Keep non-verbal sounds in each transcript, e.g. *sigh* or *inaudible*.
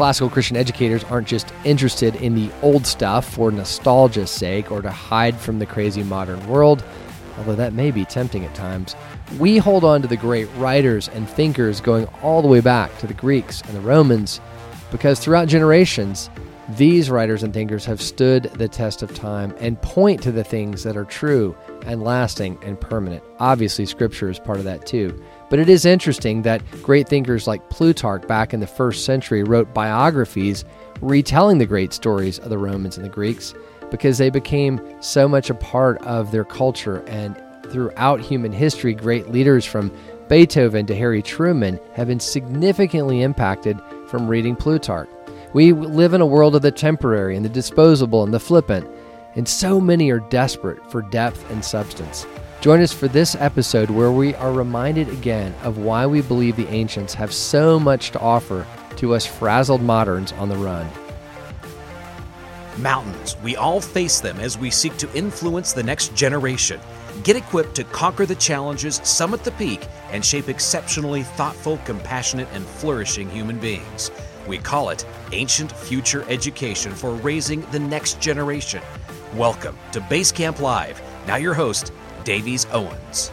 classical Christian educators aren't just interested in the old stuff for nostalgia's sake or to hide from the crazy modern world, although that may be tempting at times. We hold on to the great writers and thinkers going all the way back to the Greeks and the Romans because throughout generations, these writers and thinkers have stood the test of time and point to the things that are true and lasting and permanent. Obviously, Scripture is part of that too. But it is interesting that great thinkers like Plutarch back in the first century wrote biographies retelling the great stories of the Romans and the Greeks because they became so much a part of their culture. And throughout human history, great leaders from Beethoven to Harry Truman have been significantly impacted from reading Plutarch. We live in a world of the temporary and the disposable and the flippant, and so many are desperate for depth and substance. Join us for this episode where we are reminded again of why we believe the ancients have so much to offer to us frazzled moderns on the run. Mountains, we all face them as we seek to influence the next generation. Get equipped to conquer the challenges, summit the peak, and shape exceptionally thoughtful, compassionate, and flourishing human beings. We call it Ancient Future Education for raising the next generation. Welcome to Basecamp Live. Now, your host, Davies Owens.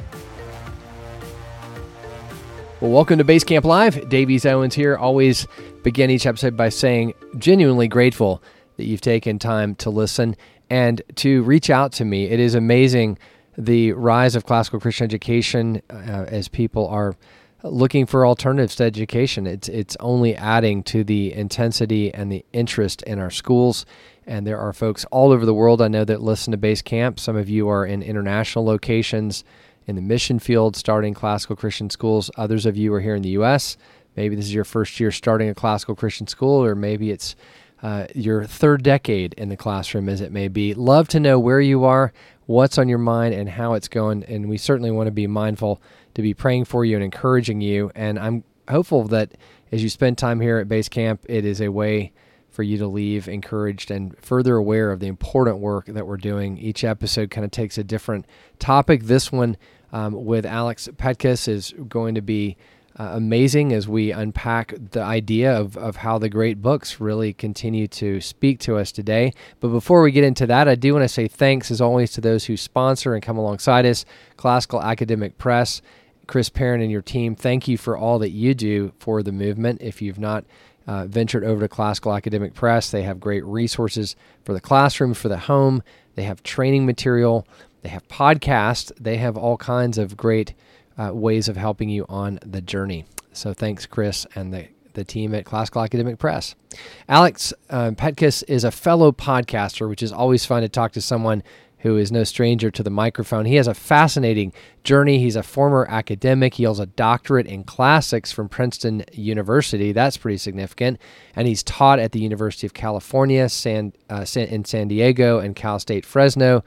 Well, welcome to Basecamp Live. Davies Owens here. Always begin each episode by saying, genuinely grateful that you've taken time to listen and to reach out to me. It is amazing the rise of classical Christian education uh, as people are looking for alternatives to education. It's it's only adding to the intensity and the interest in our schools and there are folks all over the world I know that listen to Base Camp. Some of you are in international locations in the mission field starting classical Christian schools. Others of you are here in the U.S. Maybe this is your first year starting a classical Christian school, or maybe it's uh, your third decade in the classroom, as it may be. Love to know where you are, what's on your mind, and how it's going. And we certainly want to be mindful to be praying for you and encouraging you. And I'm hopeful that as you spend time here at Base Camp, it is a way for you to leave encouraged and further aware of the important work that we're doing. Each episode kind of takes a different topic. This one um, with Alex Petkus is going to be uh, amazing as we unpack the idea of, of how the great books really continue to speak to us today. But before we get into that, I do want to say thanks, as always, to those who sponsor and come alongside us Classical Academic Press. Chris Perrin and your team, thank you for all that you do for the movement. If you've not uh, ventured over to Classical Academic Press. They have great resources for the classroom, for the home. They have training material. They have podcasts. They have all kinds of great uh, ways of helping you on the journey. So thanks, Chris, and the the team at Classical Academic Press. Alex uh, Petkus is a fellow podcaster, which is always fun to talk to someone who is no stranger to the microphone. He has a fascinating journey. He's a former academic. He holds a doctorate in classics from Princeton University. That's pretty significant. And he's taught at the University of California San, uh, in San Diego and Cal State Fresno.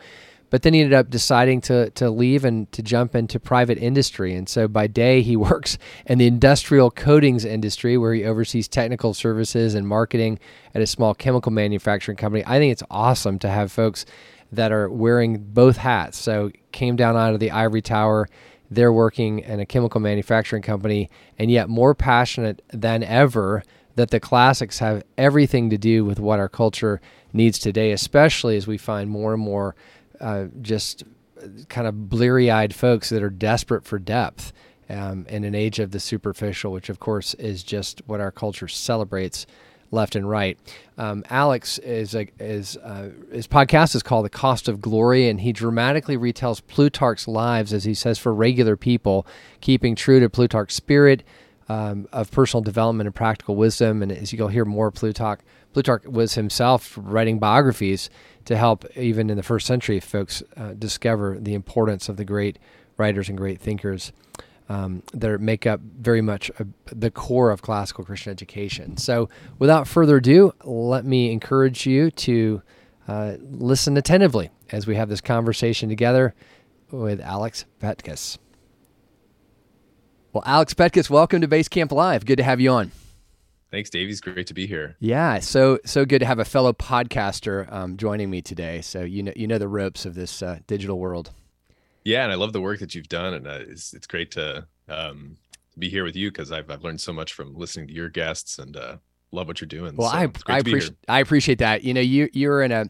But then he ended up deciding to, to leave and to jump into private industry. And so by day, he *laughs* works in the industrial coatings industry where he oversees technical services and marketing at a small chemical manufacturing company. I think it's awesome to have folks that are wearing both hats. So came down out of the ivory tower. They're working in a chemical manufacturing company, and yet more passionate than ever that the classics have everything to do with what our culture needs today, especially as we find more and more uh, just kind of bleary eyed folks that are desperate for depth um, in an age of the superficial, which of course is just what our culture celebrates left and right. Um, Alex is a, is uh, his podcast is called The Cost of Glory, and he dramatically retells Plutarch's lives, as he says, for regular people, keeping true to Plutarch's spirit um, of personal development and practical wisdom. And as you'll hear more, Plutarch Plutarch was himself writing biographies to help, even in the first century, folks uh, discover the importance of the great writers and great thinkers um, that make up very much a, the core of classical Christian education. So, without further ado, let me encourage you to uh, listen attentively as we have this conversation together with Alex Petkus. Well, Alex Petkus, welcome to Basecamp Live. Good to have you on. Thanks, Davies. Great to be here. Yeah, so so good to have a fellow podcaster um, joining me today. So you know you know the ropes of this uh, digital world. Yeah, and I love the work that you've done, and uh, it's it's great to um, be here with you because I've I've learned so much from listening to your guests, and uh, love what you're doing. Well, so I I to be here. appreciate I appreciate that. You know, you you're in a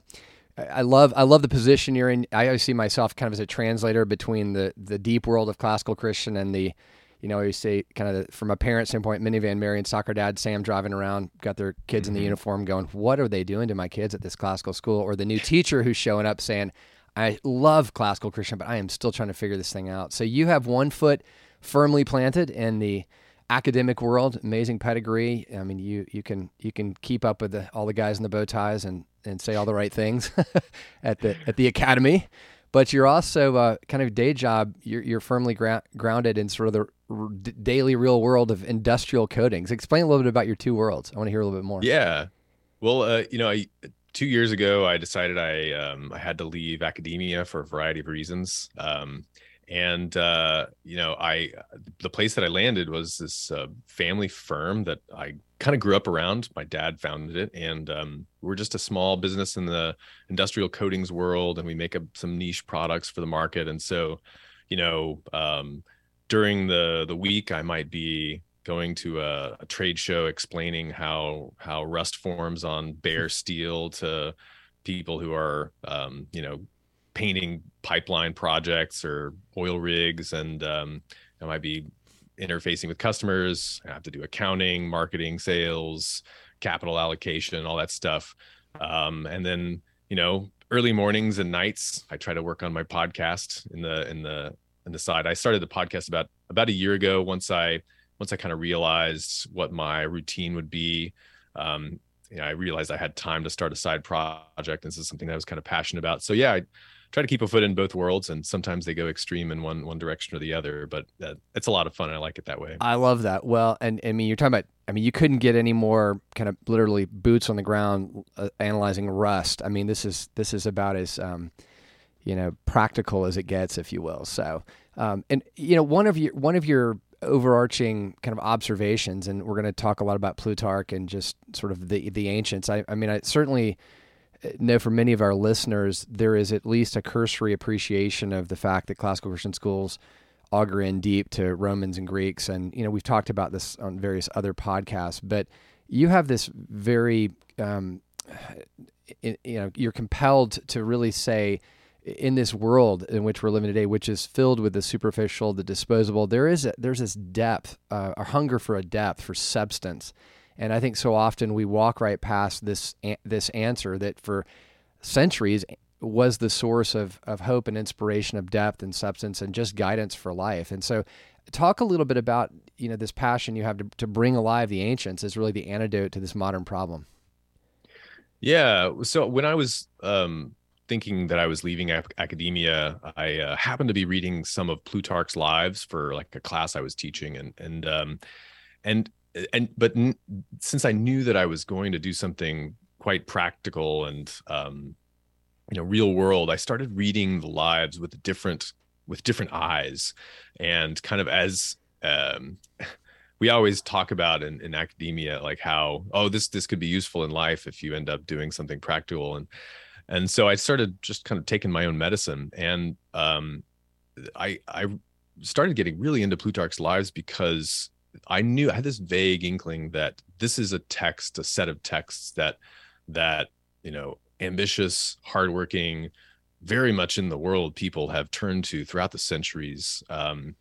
I love I love the position you're in. I always see myself kind of as a translator between the the deep world of classical Christian and the you know, you see kind of from a parent standpoint, minivan Marion soccer dad Sam driving around, got their kids in the Mhm. uniform going, What are they doing to my kids at this classical school? Or the new teacher who's showing up saying, I love classical Christian, but I am still trying to figure this thing out. So you have one foot firmly planted in the academic world, amazing pedigree. I mean, you you can you can keep up with the, all the guys in the bow ties and, and say all the right things *laughs* at the at the academy, but you're also uh, kind of day job. You're you're firmly gra- grounded in sort of the r- daily real world of industrial coatings. Explain a little bit about your two worlds. I want to hear a little bit more. Yeah. Well, uh, you know, I, two years ago, I decided I um, I had to leave academia for a variety of reasons. Um, and uh, you know, I the place that I landed was this uh, family firm that I kind of grew up around. My dad founded it, and um, we're just a small business in the industrial coatings world, and we make up some niche products for the market. And so, you know, um, during the the week, I might be going to a, a trade show explaining how how rust forms on bare steel to people who are um, you know painting pipeline projects or oil rigs and um, i might be interfacing with customers i have to do accounting marketing sales capital allocation all that stuff. Um, and then you know early mornings and nights i try to work on my podcast in the in the in the side i started the podcast about about a year ago once i once I kind of realized what my routine would be, um, you know, I realized I had time to start a side project. This is something that I was kind of passionate about. So yeah, I try to keep a foot in both worlds, and sometimes they go extreme in one one direction or the other. But uh, it's a lot of fun. I like it that way. I love that. Well, and I mean, you're talking about. I mean, you couldn't get any more kind of literally boots on the ground uh, analyzing rust. I mean, this is this is about as um, you know practical as it gets, if you will. So, um, and you know, one of your one of your overarching kind of observations, and we're going to talk a lot about Plutarch and just sort of the the ancients. I, I mean, I certainly know for many of our listeners there is at least a cursory appreciation of the fact that classical Christian schools auger in deep to Romans and Greeks, and you know we've talked about this on various other podcasts, but you have this very um, *sighs* you know you're compelled to really say in this world in which we're living today, which is filled with the superficial, the disposable, there is a, there's this depth, uh, a hunger for a depth, for substance, and I think so often we walk right past this this answer that for centuries was the source of of hope and inspiration, of depth and substance, and just guidance for life. And so, talk a little bit about you know this passion you have to to bring alive the ancients is really the antidote to this modern problem. Yeah. So when I was um, thinking that I was leaving ac- academia, I uh, happened to be reading some of Plutarch's lives for like a class I was teaching, and and um, and and but n- since I knew that I was going to do something quite practical and um, you know real world, I started reading the lives with different with different eyes, and kind of as um, *laughs* we always talk about in, in academia like how oh this this could be useful in life if you end up doing something practical. And and so i started just kind of taking my own medicine and um i i started getting really into plutarch's lives because i knew i had this vague inkling that this is a text a set of texts that that you know ambitious hardworking very much in the world people have turned to throughout the centuries um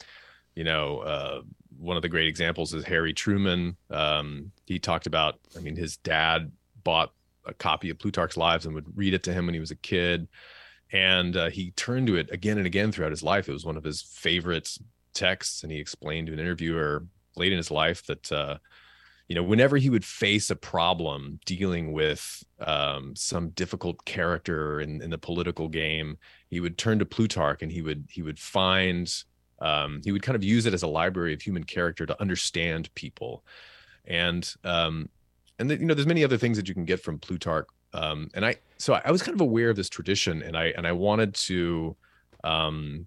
you know uh one of the great examples is Harry Truman. Um, he talked about, I mean, his dad bought a copy of Plutarch's Lives and would read it to him when he was a kid. And uh, he turned to it again and again throughout his life. It was one of his favorite texts. And he explained to an interviewer late in his life that, uh, you know, whenever he would face a problem dealing with um, some difficult character in, in the political game, he would turn to Plutarch and he would he would find um, he would kind of use it as a library of human character to understand people and um, and you know there's many other things that you can get from plutarch um, and i so i was kind of aware of this tradition and i and i wanted to um,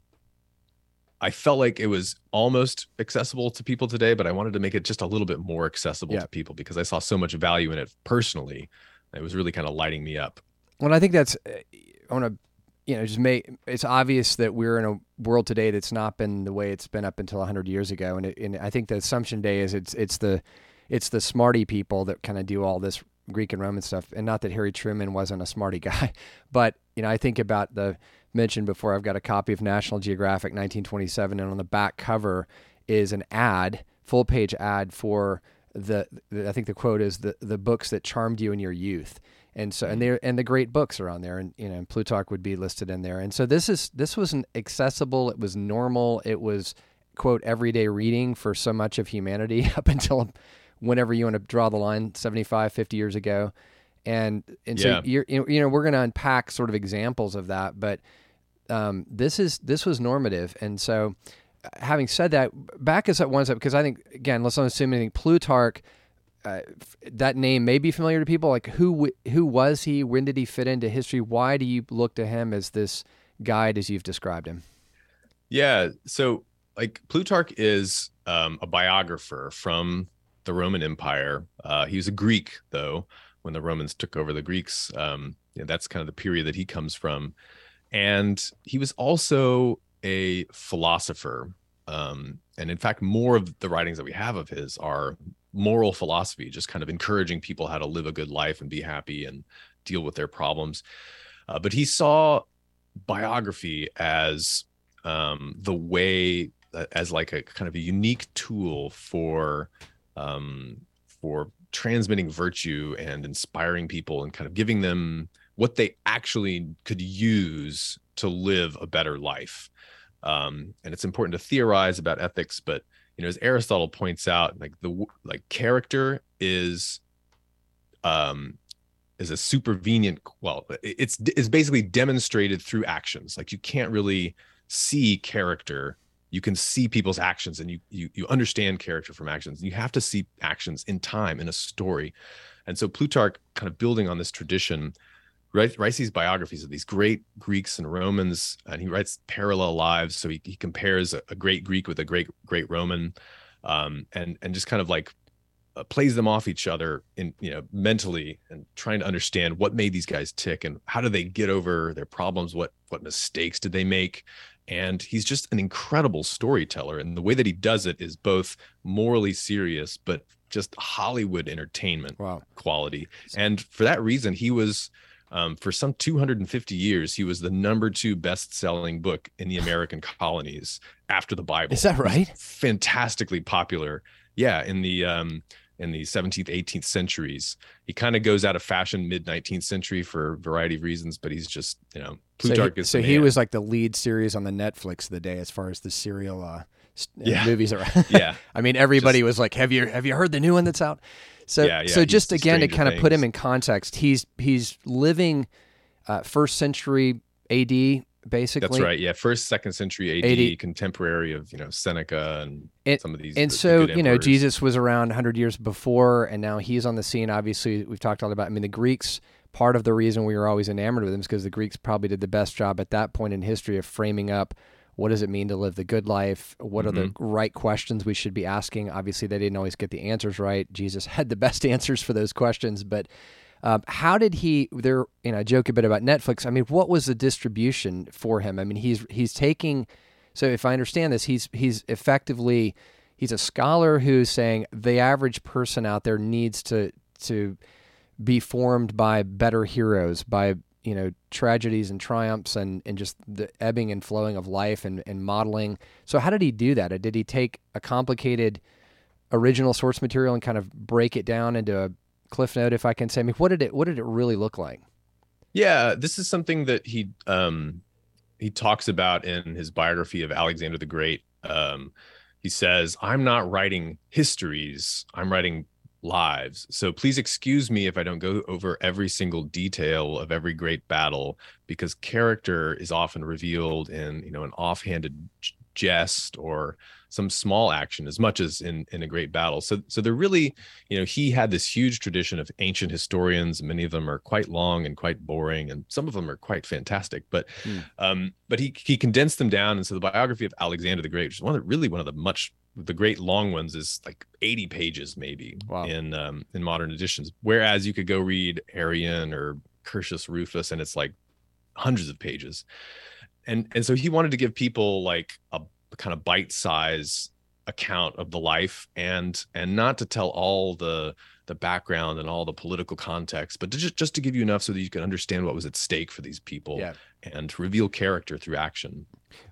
i felt like it was almost accessible to people today but i wanted to make it just a little bit more accessible Yeah. to people because i saw so much value in it personally it was really kind of lighting me up Well, I think that's uh, I want to you know just make it's obvious that we're in a world today that's not been the way it's been up until 100 years ago and, it, and I think the assumption day is it's it's the it's the smarty people that kind of do all this Greek and Roman stuff. And not that Harry Truman wasn't a smarty *laughs* guy, but you know, I think about the mentioned before. I've got a copy of National Geographic 1927, and on the back cover is an ad, full page ad for the, the I think the quote is the the books that charmed you in your youth and so and mm-hmm. they and the great books are on there and you know plutarch would be listed in there and so this is this was an accessible it was normal it was quote everyday reading for so much of humanity *laughs* up until whenever you want to draw the line 75 50 years ago and and so yeah. you're you know we're going to unpack sort of examples of that but um, this is this was normative and so having said that back us up one step because i think again let's not assume anything plutarch uh, that name may be familiar to people. Like who who was he? When did he fit into history? Why do you look to him as this guide as you've described him? Yeah, so like Plutarch is um, a biographer from the Roman Empire. Uh, he was a Greek though when the Romans took over the Greeks. Um, that's kind of the period that he comes from, and he was also a philosopher. Um, and in fact, more of the writings that we have of his are moral philosophy, just kind of encouraging people how to live a good life and be happy and deal with their problems. Uh, but he saw biography as um, the way uh, as like a kind of a unique tool for um, for transmitting virtue and inspiring people and kind of giving them what they actually could use to live a better life. Um, and it's important to theorize about ethics, but you know as aristotle points out like the like character is um is a supervenient well it's it's basically demonstrated through actions like you can't really see character you can see people's actions and you you you understand character from actions. You have to see actions in time in a story. And so plutarch kind of building on this tradition writes these biographies of these great Greeks and Romans, and he writes parallel lives. So he, he compares a, a great Greek with a great great Roman, um, and and just kind of like uh, plays them off each other in you know mentally and trying to understand what made these guys tick and how do they get over their problems? What what mistakes did they make and he's just an incredible storyteller and the way that he does it is both morally serious but just hollywood entertainment wow. quality and for that reason he was um, for some 250 years, he was the number two best-selling book in the American colonies after the Bible. Is that right? Fantastically popular. Yeah, in the um, in the 17th, 18th centuries. He kind of goes out of fashion mid 19th century for a variety of reasons, but he's just you know Plutarch. So he, so he was like the lead series on the Netflix of the day as far as the serial uh, yeah. movies are. *laughs* yeah, I mean everybody just, was like, "Have you have you heard the new one that's out?" So yeah, yeah, so just again to kind of put him in context, he's he's living uh, first century AD basically. That's right. Yeah, first second century AD, AD. contemporary of you know Seneca and, and some of these. And the, so the you know Jesus was around 100 years before, and now he's on the scene. Obviously, we've talked a lot about. I mean, the Greeks. Part of the reason we were always enamored with them is because the Greeks probably did the best job at that point in history of framing up what does it mean to live the good life? What mm-hmm. are the mm-hmm. right questions we should be asking? Obviously, they didn't always get the answers right. Jesus *laughs* had the best answers for those questions, but um, how did he? There, you know, I joke a bit about Netflix. I mean, what was the distribution for him? I mean, he's he's taking. So, if I understand this, he's he's effectively he's a scholar who's saying the average person out there needs to to be formed by better heroes, by you know tragedies and triumphs and, and just the ebbing and flowing of life and, and modeling so how did he do that did he take a complicated original source material and kind of break it down into a cliff note if i can say i mean what did it what did it really look like yeah this is something that he um he talks about in his biography of alexander the great um he says i'm not writing histories i'm writing lives. So please excuse me if I don't go over every single detail of every great battle because character is often revealed in, you know, an offhanded jest or some small action as much as in in a great battle. So so they're really, you know, he had this huge tradition of ancient historians. Many of them are quite long and quite boring, and some of them are quite fantastic. But hmm. um, but he he condensed them down. And so the biography of Alexander the Great, which is one of the, really one of the much the great long ones is like 80 pages maybe wow. in um, in modern editions whereas you could go read Arrian or Curtius Rufus and it's like hundreds of pages and and so he wanted to give people like a kind of bite size account of the life and and not to tell all the the background and all the political context but to just just to give you enough so that you can understand what was at stake for these people yeah. and reveal character through action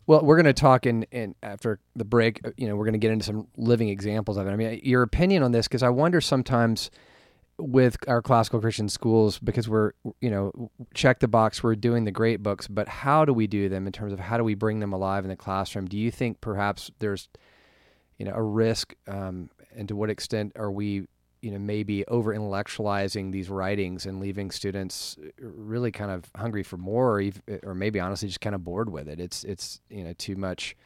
well we're going to talk in, in after the break uh, you know we're going to get into some living examples of it i mean your opinion on this because i wonder sometimes with our classical Christian schools because we're you know check the box we're doing the great books but how do we do them in terms of how do we bring them alive in the classroom? Do you think perhaps there's you know a risk um, and to what extent are we you know maybe over intellectualizing these writings and leaving students really kind of hungry for more or, even, or maybe honestly just kind of bored with it? It's it's you know too much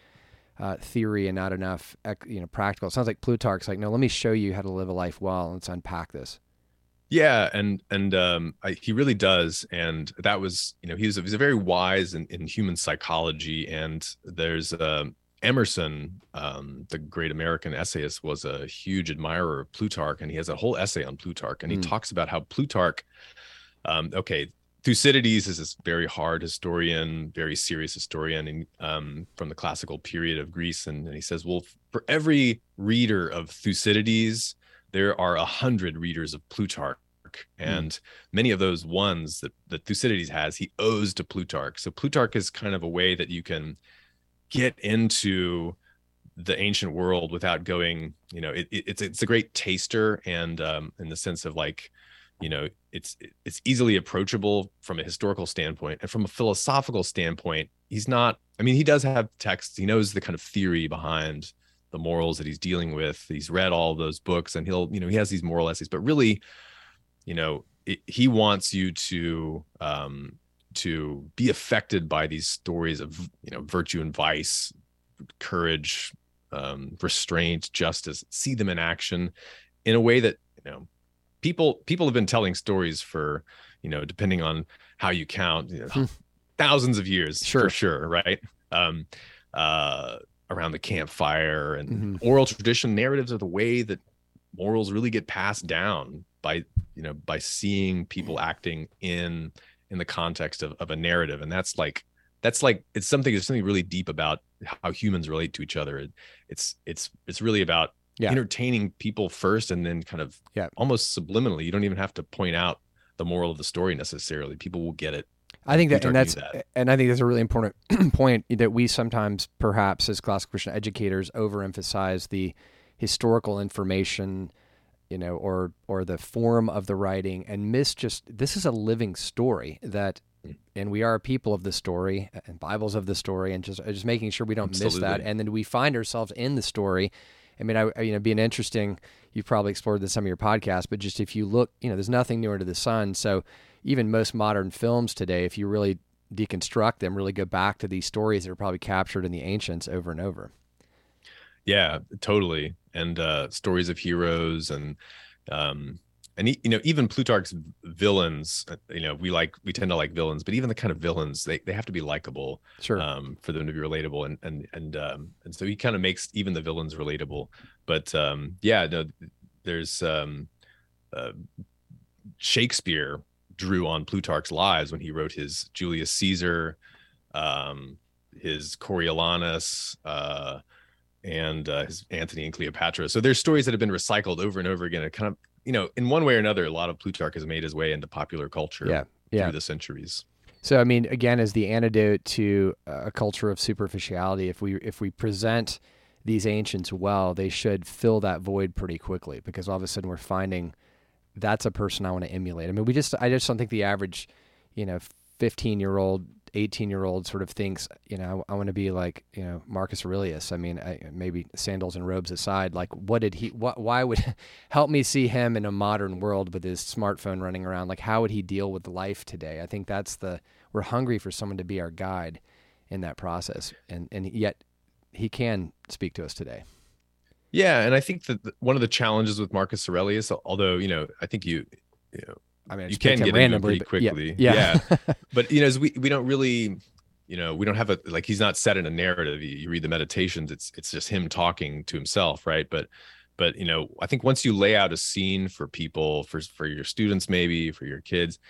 uh, theory and not enough you know practical. It sounds like plutarch's like no let me show you how to live a life well. And let's unpack this yeah, and and um, I, he really does, and that was you know he's a, he's a very wise in, in human psychology, and there's uh, Emerson, um, the great American essayist, was a huge admirer of Plutarch, and he has a whole essay on Plutarch, and he mm. talks about how Plutarch, um, okay, Thucydides is this very hard historian, very serious historian, um, from the classical period of Greece, and, and he says, well, for every reader of Thucydides there are a hundred readers of Plutarch, hmm. and mm. many of those ones that, that Thucydides has, he owes to Plutarch. So Plutarch is kind of a way that you can get into the ancient world without going, you know, it, it, it's it's a great taster, and um, in the sense of like, you know, it's it's easily approachable from a historical standpoint, and from a philosophical standpoint, he's not. I mean, he does have texts. He knows the kind of theory behind the morals that he's dealing with. He's read all those books and he'll, you know, he has these moral essays, but really, you know, it, he wants you to um to be affected by these stories of, you know, virtue and vice, courage, um, restraint, justice, see them in action in a way that, you know, people people have been telling stories for, you know, depending on how you count, you know, hmm. thousands of years sure. for sure, right? Um uh around the campfire and mm-hmm. oral tradition narratives are the way that morals really get passed down by you know by seeing people acting in in the context of, of a narrative. And that's like that's like it's something there's something really deep about how humans relate to each other. It's it's it's really about yeah. entertaining people first and then kind of yeah. almost subliminally. You don't even have to point out the moral of the story necessarily. People will get it I think that, and that's, that. and I think that's a really important *clears throat* point that we sometimes, perhaps, as classical Christian educators, overemphasize the historical information, you know, or or the form of the writing, and miss just this is a living story that, mm. and we are a people of the story and Bibles of the story, and just just making sure we don't Absolutely. miss that, and then we find ourselves in the story. I mean, I you know, being interesting. You've probably explored this in some of your podcasts, but just if you look, you know, there's nothing new under the sun, so even most modern films today, if you really deconstruct them, really go back to these stories that are probably captured in the ancients over and over. Yeah, totally. And uh, stories of heroes and um, and you know even Plutarch's villains. Uh, you know we like we tend to like villains, but even the kind of villains they, they have to be likable, sure, um, for them to be relatable. And and and um, and so he kind of makes even the villains relatable. But um, yeah, no, there's um, uh, Shakespeare drew on Plutarch's lives when he wrote his Julius Caesar, um, his Coriolanus, uh, and uh, his Antony and Cleopatra. So there's stories that have been recycled over and over again. It kind of, you know, in one way or another, a lot of Plutarch has made his way into popular culture yeah, yeah. through the centuries. So I mean, again, as the antidote to a culture of superficiality, if we if we present these ancients well, they should fill that void pretty quickly because all of a sudden we're finding that's a person I want to emulate. I mean, we just I just don't think the average, you know, 15 year old, 18 year old sort of thinks, you know, I, I want to be like, you know, Marcus Aurelius. I mean, I, maybe sandals and robes aside, like what did he, what, why would *laughs* help me see him in a modern world with his smartphone running around? Like, how would he deal with life today? I think that's the, we're hungry for someone to be our guide in that process. And, and yet he can speak to us today. Yeah, and I think that one of the challenges with Marcus Aurelius, although you know, I think you, you know, I mean, you can get into pretty quickly. Yeah, yeah. yeah. *laughs* but you know, we we don't really, you know, we don't have a like he's not set in a narrative. You, you read the meditations; it's it's just him talking to himself, right? But but you know, I think once you lay out a scene for people, for for your students, maybe for your kids,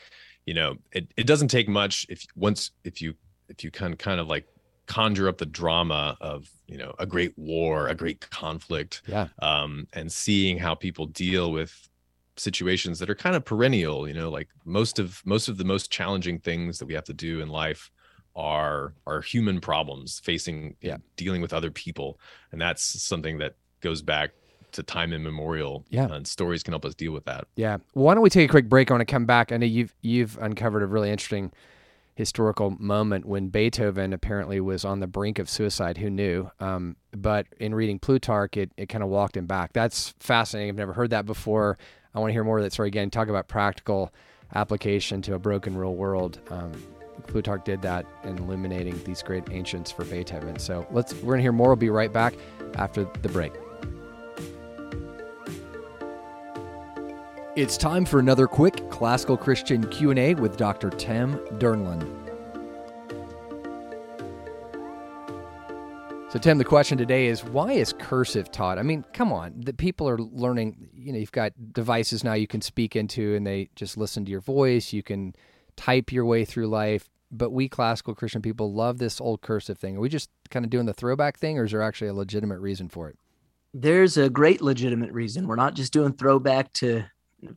you know, it it doesn't take much if once if you if you kind kind of like conjure up the drama of you know a great war a great conflict yeah. um and seeing how people deal with situations that are kind of perennial you know like most of most of the most challenging things that we have to do in life are are human problems facing yeah. dealing with other people. And that's something that goes back to time immemorial yeah. and stories can help us deal with that. Yeah. Well, why don't we take a quick break? I want to come back. I know you've you've uncovered a really interesting historical moment when beethoven apparently was on the brink of suicide who knew um, but in reading plutarch it, it kind of walked him back that's fascinating i've never heard that before I want to hear more of that story again. Talk about practical application to a broken real world. Um, Plutarch did that in illuminating these great ancients for Beethoven. So let's we're gonna hear more. We'll be right back after the break. It's time for another quick classical Christian Q&A with Dr. Tim Dernland. So, Tim, the question today is why is cursive taught? I mean, come on, the people are learning. You know, you've got devices now you can speak into, and they just listen to your voice. You can type your way through life. But we classical Christian people love this old cursive thing. Are we just kind of doing the throwback thing, or is there actually a legitimate reason for it? There's a great legitimate reason. We're not just doing throwback to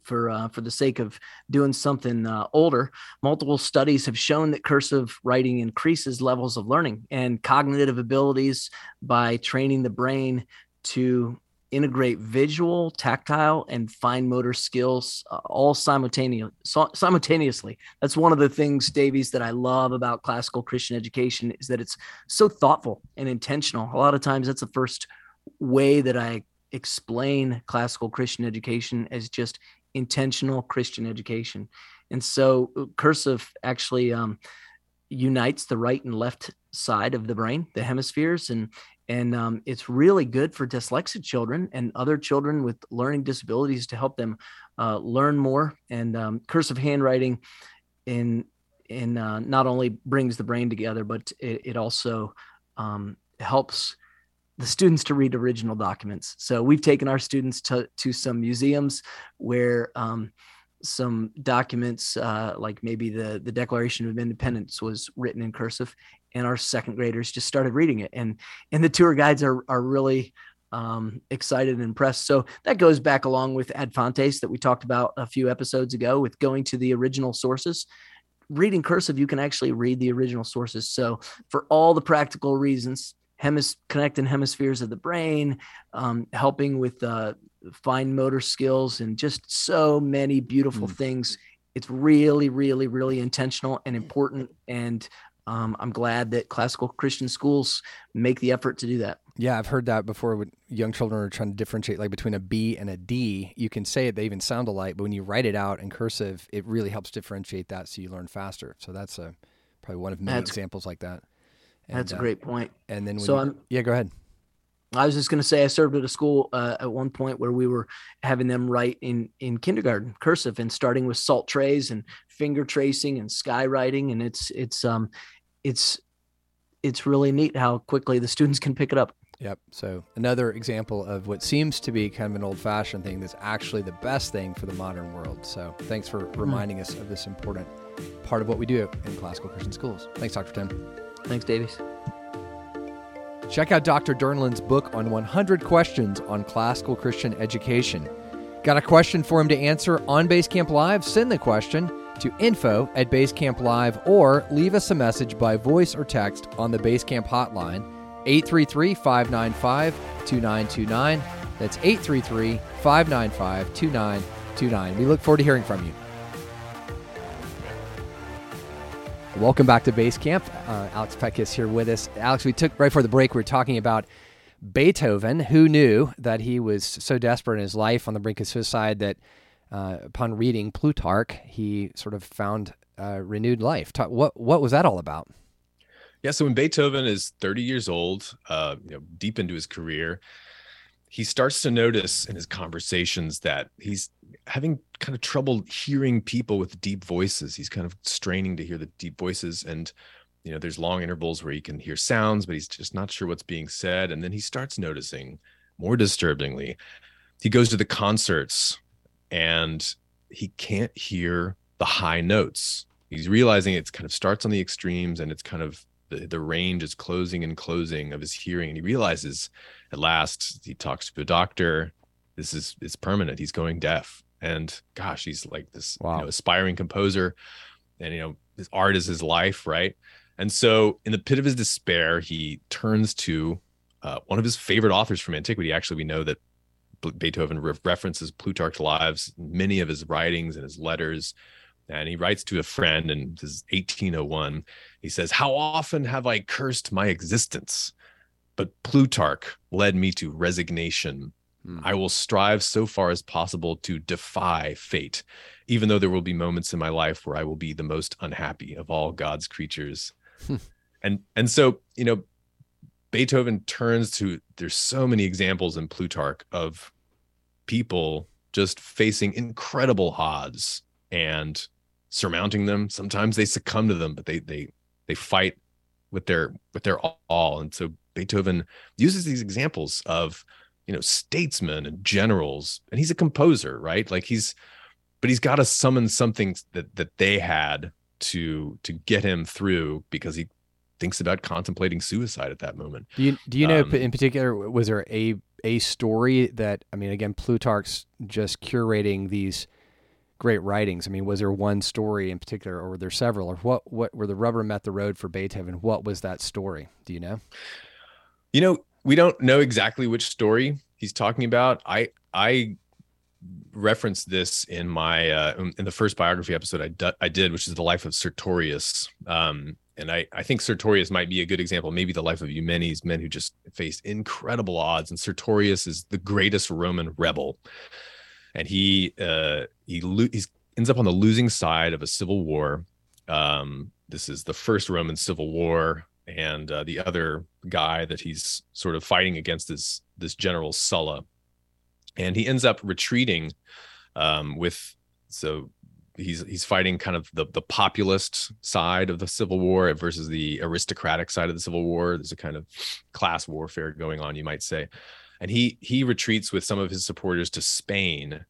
for uh, for the sake of doing something uh, older. Multiple studies have shown that cursive writing increases levels of learning and cognitive abilities by training the brain to integrate visual, tactile, and fine motor skills uh, all simultaneous, simultaneously. That's one of the things, Davies, that I love about classical Christian education is that it's so thoughtful and intentional. A lot of times, that's the first way that I explain classical Christian education as just intentional Christian education. And so uh, cursive actually um, unites the right and left side of the brain, the hemispheres, and and um, it's really good for dyslexic children and other children with learning disabilities to help them uh, learn more. And um, cursive handwriting in in uh, not only brings the brain together, but it, it also um, helps the students to read original documents. So we've taken our students to, to some museums where um, some documents, uh, like maybe the, the Declaration of Independence, was written in cursive, and our second graders just started reading it. And and the tour guides are are really um, excited and impressed. So that goes back along with Ad Fontes that we talked about a few episodes ago with going to the original sources. Reading cursive, you can actually read the original sources. So, for all the practical reasons, hemis- connecting hemispheres of the brain, um, helping with uh, fine motor skills, and just so many beautiful mm. things. It's really, really, really intentional and important. And um, I'm glad that classical Christian schools make the effort to do that. Yeah, I've heard that before when young children are trying to differentiate like between a B and a D. You can say it, they even sound alike, but when you write it out in cursive, it really helps differentiate that so you learn faster. So that's a probably one of many that's, examples like that. And, That's a uh, great point. And then, so you, I'm, yeah, go ahead. I was just going to say I served at a school uh, at one point where we were having them write in in kindergarten cursive and starting with salt trays and finger tracing and skywriting and it's it's um it's it's really neat how quickly the students can pick it up. Yep. So another example of what seems to be kind of an old-fashioned thing that's actually the best thing for the modern world. So thanks for hmm. reminding mm. us of this important part of what we do in classical Christian schools. Thanks, Dr. Tim. Thanks, Davies. Check out Dr. Dernland's book on 100 questions on classical Christian education. Got a question for him to answer on Basecamp Live? Send the question to info at Basecamp Live or leave us a message by voice or text on the Basecamp hotline, 833 595 2929. That's 833 595 2929. We look forward to hearing from you. Welcome back to Base Camp. Uh, Alex Petkus is here with us. Alex, we took right before the break. We were talking about Beethoven, who knew that he was so desperate in his life on the brink of suicide that uh, upon reading Plutarch, he sort of found uh, renewed life. What what was that all about? Yeah, so when Beethoven is 30 years old, uh, you know, deep into his career, he starts to notice in his conversations that he's having kind of trouble hearing people with deep voices. He's kind of straining to hear the deep voices. And, you know, there's long intervals where he can hear sounds, but he's just not sure what's being said. And then he starts noticing, more disturbingly, he goes to the concerts and he can't hear the high notes. He's realizing it's kind of starts on the extremes and it's kind of the, the range is closing and closing of his hearing and he realizes at last he talks to a doctor this is it's permanent he's going deaf and gosh he's like this wow. you know, aspiring composer and you know his art is his life right? And so in the pit of his despair he turns to uh, one of his favorite authors from antiquity. Actually we know that beethoven re- references plutarch's lives many of his writings and his letters. And he writes to a friend in this is 1801 he says how often have i cursed my existence but plutarch led me to resignation hmm. i will strive so far as possible to defy fate even though there will be moments in my life where i will be the most unhappy of all god's creatures hmm. and and so you know beethoven turns to there's so many examples in plutarch of people just facing incredible odds and surmounting them. Sometimes they succumb to them, but they they they fight with their with their all. And so Beethoven uses these examples of you know statesmen and generals, and he's a composer, right? Like he's but he's got to summon something that that they had to to get him through because he thinks about contemplating suicide at that moment. Do you do you know um, in particular was there a a story that I mean again Plutarch's just curating these great writings. I mean, was there one story in particular, or were there several, or what? What where the rubber met the road for Beethoven? What was that story? Do you know? You know, we don't know exactly which story he's talking about. I I referenced this in my uh, in the first biography episode I, did, which is the life of Sertorius. Um, and I, I think Sertorius might be a good example, maybe the life of Eumenes, men who just faced incredible odds. And Sertorius is the greatest Roman rebel and he uh, he lo- he ends up on the losing side of a civil war. Um, this is the first Roman civil war, and uh, the other guy that he's sort of fighting against is this general Sulla, and he ends up retreating um, with so he's he's fighting kind of the the populist side of the civil war versus the aristocratic side of the civil war. There's a kind of class warfare going on you might say. And he he retreats with some of his supporters to Spain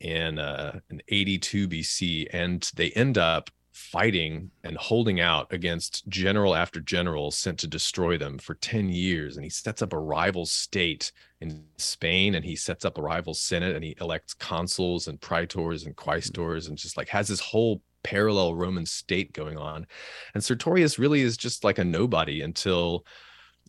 in uh, in 82 BC, and they end up fighting and holding out against general after general sent to destroy them for 10 years. And he sets up a rival state in Spain and he sets up a rival senate and he elects consuls and praetors and quaestors and just like has this whole parallel roman state going on. And sertorius really is just like a nobody until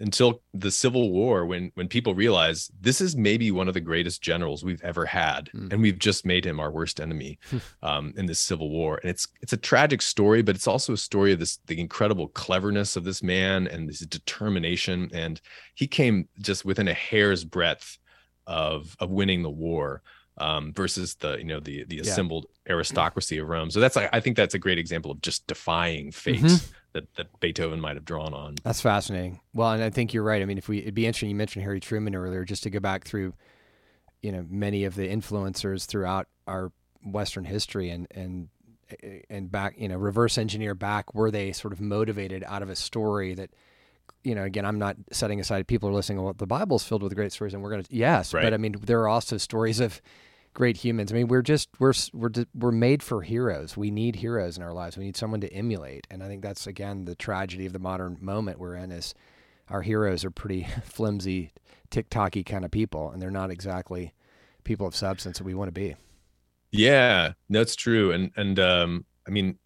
until the Civil War when when people realize this is maybe one of the greatest generals we've ever had, mm. and we've just made him our worst enemy *laughs* um, in this Civil War. And it's it's a tragic story, but it's also a story of this the incredible cleverness of this man and his determination. And he came just within a hair's breadth of of winning the war um, versus the you know the the assembled yeah. aristocracy of Rome. So that's I think that's a great example of just defying fate. Mm-hmm that, that Beethoven might have drawn on. That's fascinating. Well, and I think you're right. I mean, if we, it'd be interesting. You mentioned Harry Truman earlier, just to go back through, you know, many of the influencers throughout our Western history and, and, and back, you know, reverse engineer back, were they sort of motivated out of a story that, you know, again, I'm not setting aside people are listening. Well, the Bible's filled with great stories, and we're going to yes, right. but I mean, there are also stories of great humans. I mean, we're just we're we're we're made for heroes. We need heroes in our lives. We need someone to emulate, and I think that's again the tragedy of the modern moment we're in is our heroes are pretty *laughs* flimsy, tick-tocky kind of people, and they're not exactly people of substance that we want to be. Yeah, that's true, and and um, I mean,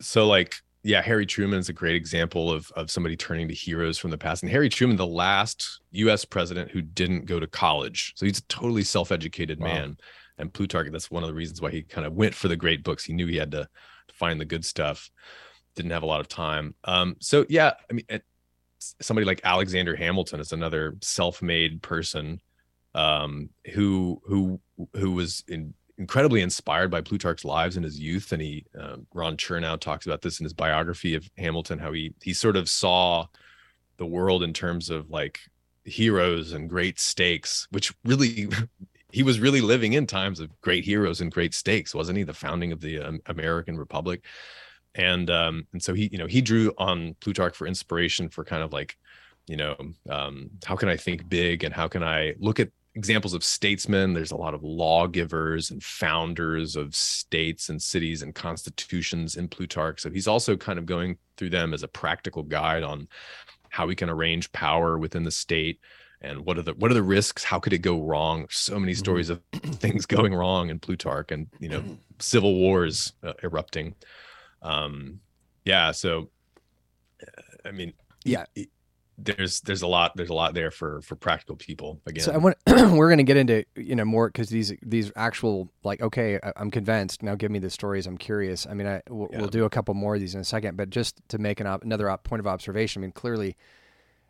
so like yeah, Harry Truman is a great example of of somebody turning to heroes from the past. And Harry Truman, the last U.S. president who didn't go to college, so he's a totally self-educated wow. man. And Plutarch, that's one of the reasons why he kind of went for the great books. He knew he had to find the good stuff. Didn't have a lot of time. Um, so yeah, I mean, somebody like Alexander Hamilton is another self-made person um, who who who was in incredibly inspired by Plutarch's lives in his youth, and he uh, Ron Chernow talks about this in his biography of Hamilton, how he he sort of saw the world in terms of like heroes and great stakes, which really *laughs* he was really living in times of great heroes and great stakes, wasn't he? The founding of the um, American Republic, and um, and so he you know he drew on Plutarch for inspiration for kind of like you know um, how can I think big and how can I look at examples of statesmen. There's a lot of lawgivers and founders of states and cities and constitutions in Plutarch. So he's also kind of going through them as a practical guide on how we can arrange power within the state and what are the what are the risks how could it go wrong so many mm-hmm. stories of *clears throat* things going wrong in plutarch and you know *clears throat* civil wars uh, erupting um yeah so i mean yeah there's there's a lot there's a lot there for for practical people again so i want *clears throat* we're going to get into you know more because these these actual like okay I, am convinced now give me the stories i'm curious. I mean i we'll, yeah. we'll do a couple more of these in a second but just to make an op- another op- point of observation i mean clearly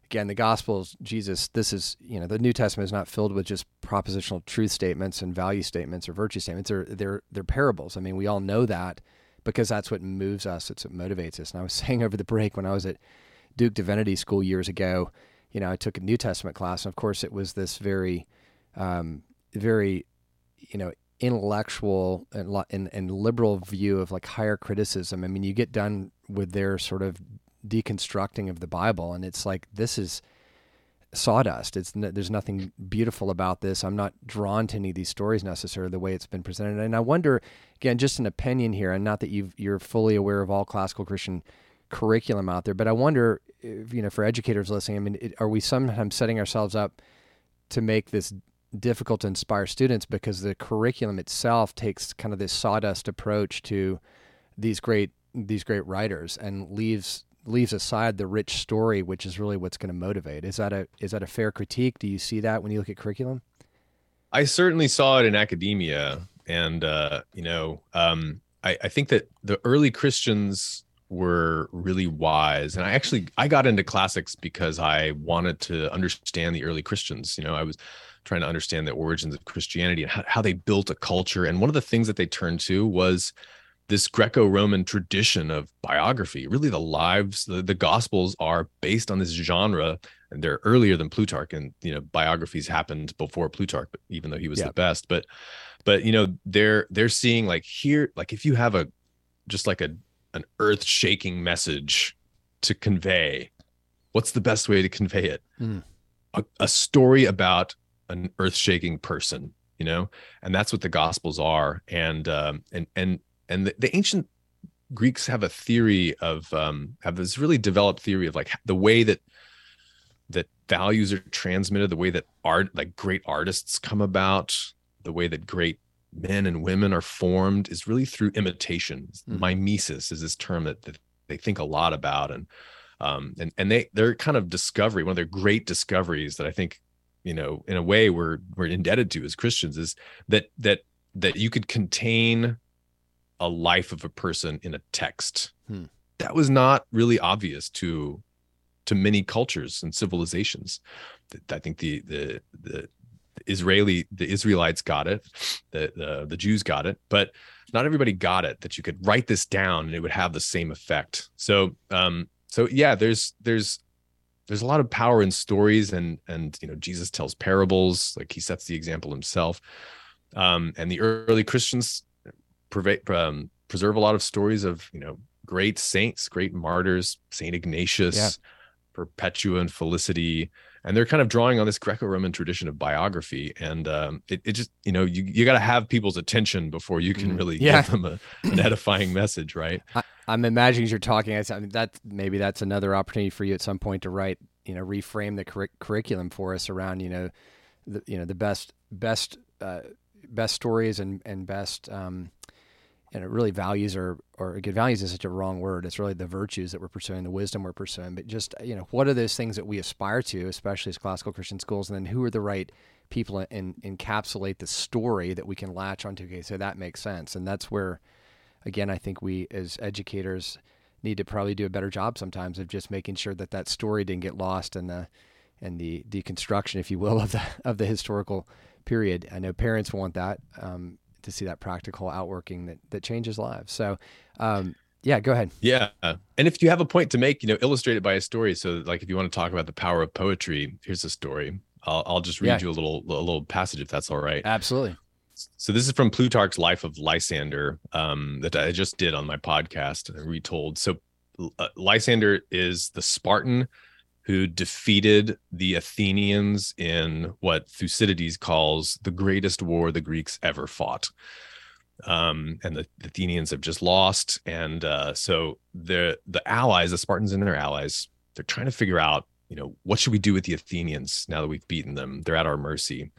again the gospels jesus this is you know the new testament is not filled with just propositional truth statements and value statements or virtue statements. They're they're they're parables. I mean we all know that because that's what moves us it's what motivates us. And i was *laughs* saying over the break when i was at Duke Divinity School years ago, you know, I took a New Testament class, and of course, it was this very, um, very, you know, intellectual and, and, and liberal view of like higher criticism. I mean, you get done with their sort of deconstructing of the Bible, and it's like this is sawdust. It's there's nothing beautiful about this. I'm not drawn to any of these stories necessarily the way it's been presented. And I wonder, again, just an opinion here, and not that you you're fully aware of all classical Christian curriculum out there, but I wonder if, you know, for educators listening, I mean, it, are we sometimes setting ourselves up to make this difficult to inspire students because the curriculum itself takes kind of this sawdust approach to these great these great writers and leaves leaves aside the rich story, which is really what's going to motivate. Is that a is that a fair critique? Do you see that when you look at curriculum? I certainly saw it in academia, and uh, you know, um, I, I think that the early Christians were really wise. And i actually i got into classics because i wanted to understand the early christians. You know i was trying to understand the origins of christianity and how, how they built a culture. And one of the things that they turned to was this greco-roman tradition of biography. Really the lives the, the gospels are based on this genre and they're earlier than plutarch. And you know biographies happened before plutarch but even though he was yeah. the best. But but you know they're they're seeing like here like if you have a just like a an earth shaking message to convey, what's the best way to convey it? Mm. A, a story about an earth shaking person, you know, and that's what the Gospels are. And um, and and and the, the ancient Greeks have a theory of um, have this really developed theory of like the way that that values are transmitted, the way that art, like great artists come about, the way that great men and women are formed is really through imitation. Mm-hmm. Mimesis is this term that, that, they think a lot about, and um, and and they their kind of discovery, one of their great discoveries that I think, you know, in a way we're we're indebted to as Christians is that that that you could contain a life of a person in a text. Hmm. That was not really obvious to to many cultures and civilizations. I think the the the Israeli the Israelites got it, the, the the Jews got it, but not everybody got it. That you could write this down and it would have the same effect. So um so yeah, there's there's there's a lot of power in stories and and you know Jesus tells parables like he sets the example himself. Um, and the early Christians pervade, um, preserve a lot of stories of you know great saints, great martyrs, Saint Ignatius, yeah. Perpetua and Felicity, and they're kind of drawing on this Greco-Roman tradition of biography, and um, it, it just you know you you got to have people's attention before you can mm, really yeah. give them a, an edifying message, right? I, am I'm imagining as you're talking, I mean, that maybe that's another opportunity for you at some point to write, you know, reframe the cur- curriculum for us around you know, the you know the best best uh, best stories and and best um, and it really values or or good values is such a wrong word. It's really the virtues that we're pursuing, the wisdom we're pursuing. But just you know, what are those things that we aspire to, especially as classical Christian schools, and then who are the right people and encapsulate the story that we can latch onto? Okay, so that makes sense, and that's where, again, I think we as educators need to probably do a better job sometimes of just making sure that that story didn't get lost in the and the deconstruction, if you will, *laughs* of the of the historical period. I know parents want that. Um, to see that practical outworking that that changes lives. So, um, yeah, go ahead. Yeah, and if you have a point to make, you know, illustrate it by a story. So, like, if you want to talk about the power of poetry, here's a story. I'll, I'll just read yeah. you a little a little passage if that's all right. Absolutely. So this is from Plutarch's Life of Lysander um, that I just did on my podcast, and retold. So uh, Lysander is the Spartan who defeated the Athenians in what Thucydides calls the greatest war the Greeks ever fought. Um, and the, the, Athenians have just lost, and uh, so the the allies, the Spartans and their allies, they're trying to figure out, you know, what should we do with the Athenians now that we've beaten them? They're at our mercy,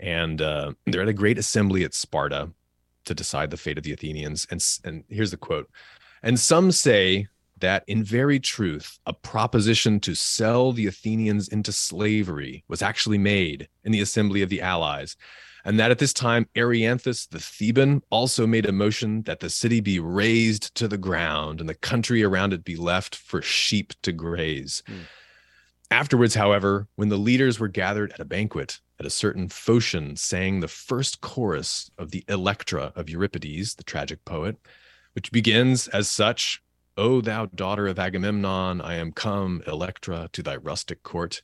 and uh, they're at a great assembly at Sparta to decide the fate of the Athenians. And and here's the quote: "And some say that in very truth, a proposition to sell the Athenians into slavery was actually made in the assembly of the allies, and that at this time Erianthus the Theban also made a motion that the city be razed to the ground and the country around it be left for sheep to graze. Mm. Afterwards, however, when the leaders were gathered at a banquet, at a certain Phocian sang the first chorus of the Electra of Euripides, the tragic poet, which begins as such O thou daughter of Agamemnon, I am come, Electra, to thy rustic court.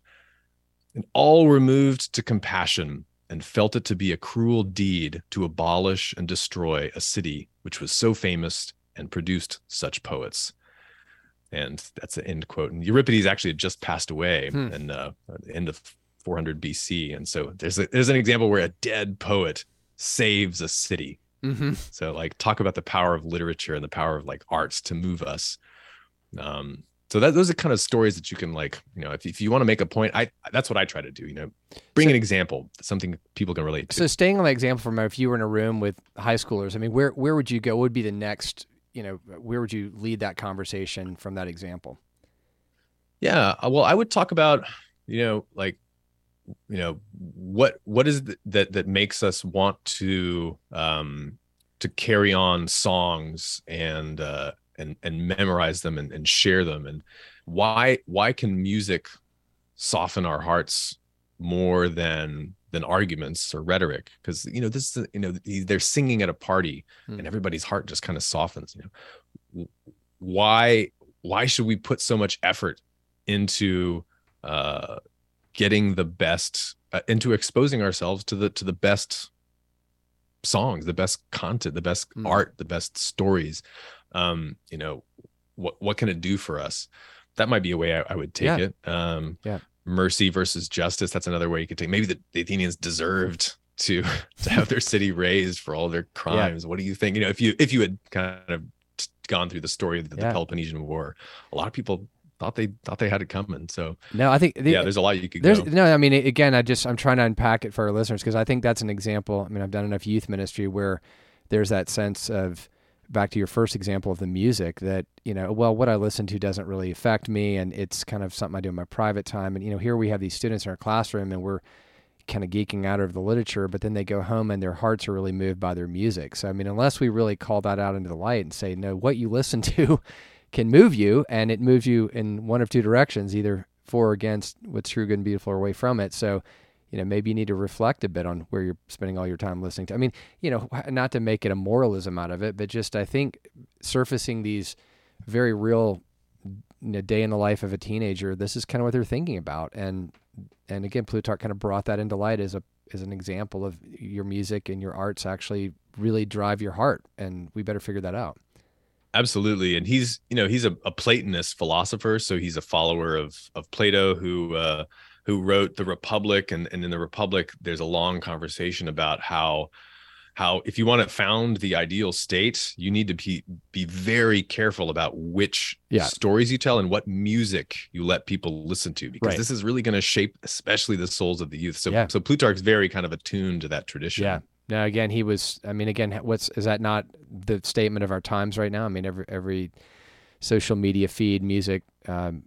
And all were moved to compassion and felt it to be a cruel deed to abolish and destroy a city which was so famous and produced such poets. And that's the end quote. And Euripides actually had just passed away hmm. in uh, the end of 400 BC. And so there's a, there's an example where a dead poet saves a city Mm-hmm. So like talk about the power of literature and the power of like arts to move us. Um, so that those are kind of stories that you can like, you know, if, if you want to make a point, I that's what I try to do, you know, bring so, an example, something people can relate to. So staying on the example from if you were in a room with high schoolers, I mean, where where would you go? What would be the next, you know, where would you lead that conversation from that example? Yeah, uh, well, I would talk about, you know, like you know what what is that that makes us want to um to carry on songs and uh and and memorize them and, and share them? And why why can music soften our hearts more than than arguments or rhetoric? Because you know this is you know they're singing at a party hmm. and everybody's heart just kind of softens you know? Why why should we put so much effort into uh getting the best uh, into exposing ourselves to the to the best songs the best content the best mm. art the best stories um you know what what can it do for us that might be a way i, I would take yeah. it um yeah mercy versus justice that's another way you could take maybe the, the athenians deserved to to have their city *laughs* razed for all their crimes yeah. what do you think you know if you if you had kind of gone through the story of the, yeah. the peloponnesian war a lot of people thought they thought they had it coming. So no, I think the, yeah, there's a lot you could. There's go. no, I mean, again, I just I'm trying to unpack it for our listeners because I think that's an example. I mean, I've done enough youth ministry where there's that sense of back to your first example of the music that you know well what i listen to doesn't really affect me and it's kind of something i do in my private time and you know here we have these students in our classroom and we're kind of geeking out of the literature but then they go home and their hearts are really moved by their music so i mean unless we really call that out into the light and say no what you listen *laughs* to can move you, and it moves you in one of two directions, either for or against what's true, good, and beautiful, or away from it. So, you know, maybe you need to reflect a bit on where you're spending all your time listening to. I mean, you know, not to make it a moralism out of it, but just I think surfacing these very real you know, day in the life of a teenager, this is kind of what they're thinking about. And and again, Plutarch kind of brought that into light as a as an example of your music and your arts actually really drive your heart, and we better figure that out. Absolutely, and he's you know he's a, a Platonist philosopher, so he's a follower of of Plato who uh, who wrote the Republic, and and in the Republic there's a long conversation about how how if you want to found the ideal state, you need to be be very careful about which yeah. stories you tell and what music you let people listen to, because right. this is really going to shape especially the souls of the youth. So yeah. so Plutarch's very kind of attuned to that tradition. Yeah, now, again, he was. I mean, again, what's is that not the statement of our times right now? I mean, every every social media feed, music, um,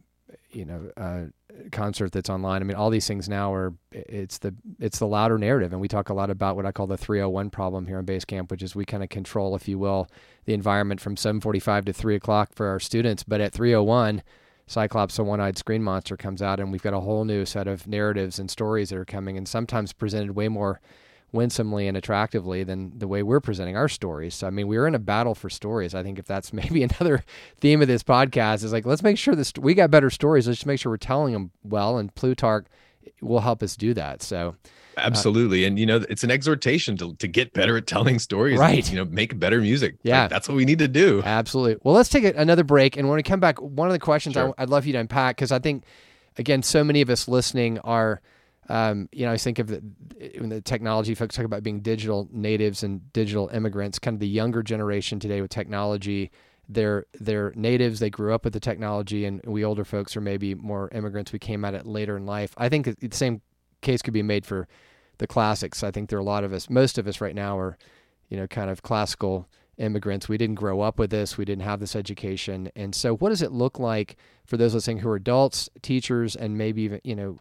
you know, uh, concert that's online. I mean, all these things now are it's the it's the louder narrative, and we talk a lot about what I call the 301 problem here in Basecamp, which is we kind of control, if you will, the environment from 7:45 to 3 o'clock for our students, but at 301. Cyclops, a one-eyed screen monster, comes out, and we've got a whole new set of narratives and stories that are coming, and sometimes presented way more winsomely and attractively than the way we're presenting our stories. So, I mean, we're in a battle for stories. I think if that's *laughs* maybe another theme of this podcast is like, let's make sure this we got better stories. Let's just make sure we're telling them well, and Plutarch will help us do that. So. Uh, Absolutely. Uh, and you know, it's an exhortation to, to get better at telling stories. Right. And, you know, make better music. Yeah. Like, that's what we need to do. Absolutely. Well, let's take another break. And when we come back, one of the questions sure. I, would love you to unpack, because I think again, so many of us listening are, um, you know, I think of the, when the technology folks talk about being digital natives and digital immigrants, kind of the younger generation today with technology. They're they're natives. They grew up with the technology, and we older folks are maybe more immigrants. We came at it later in life. I think the same case could be made for the classics. I think there are a lot of us, most of us right now are, you know, kind of classical immigrants. We didn't grow up with this. We didn't have this education. And so, what does it look like for those listening who are adults, teachers, and maybe even, you know,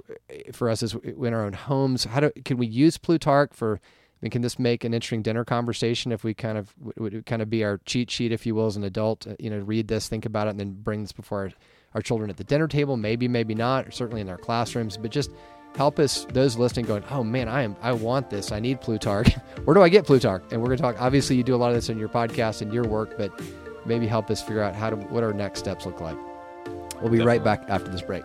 for us as in our own homes? How do can we use Plutarch for? I mean, can this make an interesting dinner conversation if we kind of would kind of be our cheat sheet, if you will, as an adult? Uh, you know, read this, think about it, and then bring this before our, our children at the dinner table. Maybe, maybe not. certainly in our classrooms, but just help us those listening going oh man i am i want this. I need plutarch. *laughs* Where do i get plutarch? And we're going to talk obviously you do a lot of this in your podcast and your work but maybe help us figure out how to what our next steps look like. We'll be Definitely. right back after this break.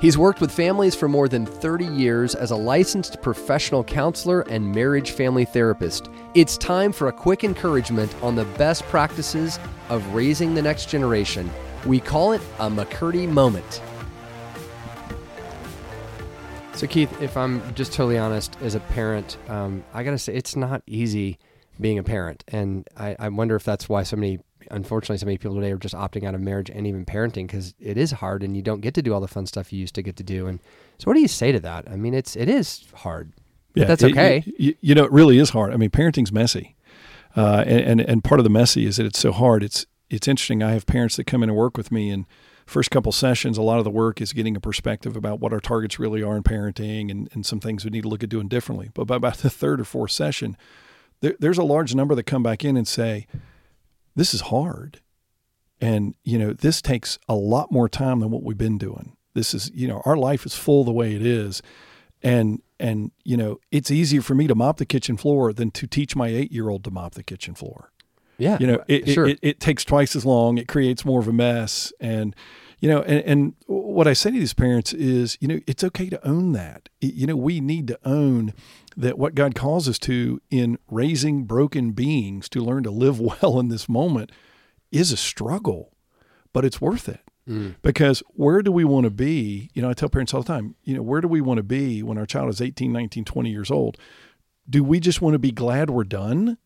He's worked with families for more than 30 years as a licensed professional counselor and marriage family therapist. It's time for a quick encouragement on the best practices of raising the next generation we call it a McCurdy moment. So, Keith, if I'm just totally honest, as a parent, um, I got to say it's not easy being a parent. And I, I, wonder if that's why so many, unfortunately, so many people today are just opting out of marriage and even parenting because it is hard and you don't get to do all the fun stuff you used to get to do. And so, what do you say to that? I mean, it's, it is hard. Yeah, that's okay. It, you, you, know, it really is hard. I mean, parenting's messy. Uh, and, and, and part of the messy is that it's so hard. It's it's interesting. I have parents that come in and work with me, and first couple sessions, a lot of the work is getting a perspective about what our targets really are in parenting and, and some things we need to look at doing differently. But by about the third or fourth session, there, there's a large number that come back in and say, "This is hard," and you know this takes a lot more time than what we've been doing. This is you know our life is full the way it is, and and you know it's easier for me to mop the kitchen floor than to teach my eight year old to mop the kitchen floor yeah. You know, it, sure. it, it, it, takes twice as long. It creates more of a mess. And, you know, and, and what I say to these parents is, you know, it's okay to own that. You know, we need to own that what God calls us to in raising broken beings to learn to live *laughs* well in this moment is a struggle, but it's worth it. Mm. Because where do we want to be? You know, I tell parents all the time, you know, where do we want to be when our child is 18, 19, 20 years old? Do we just want to be glad we're done?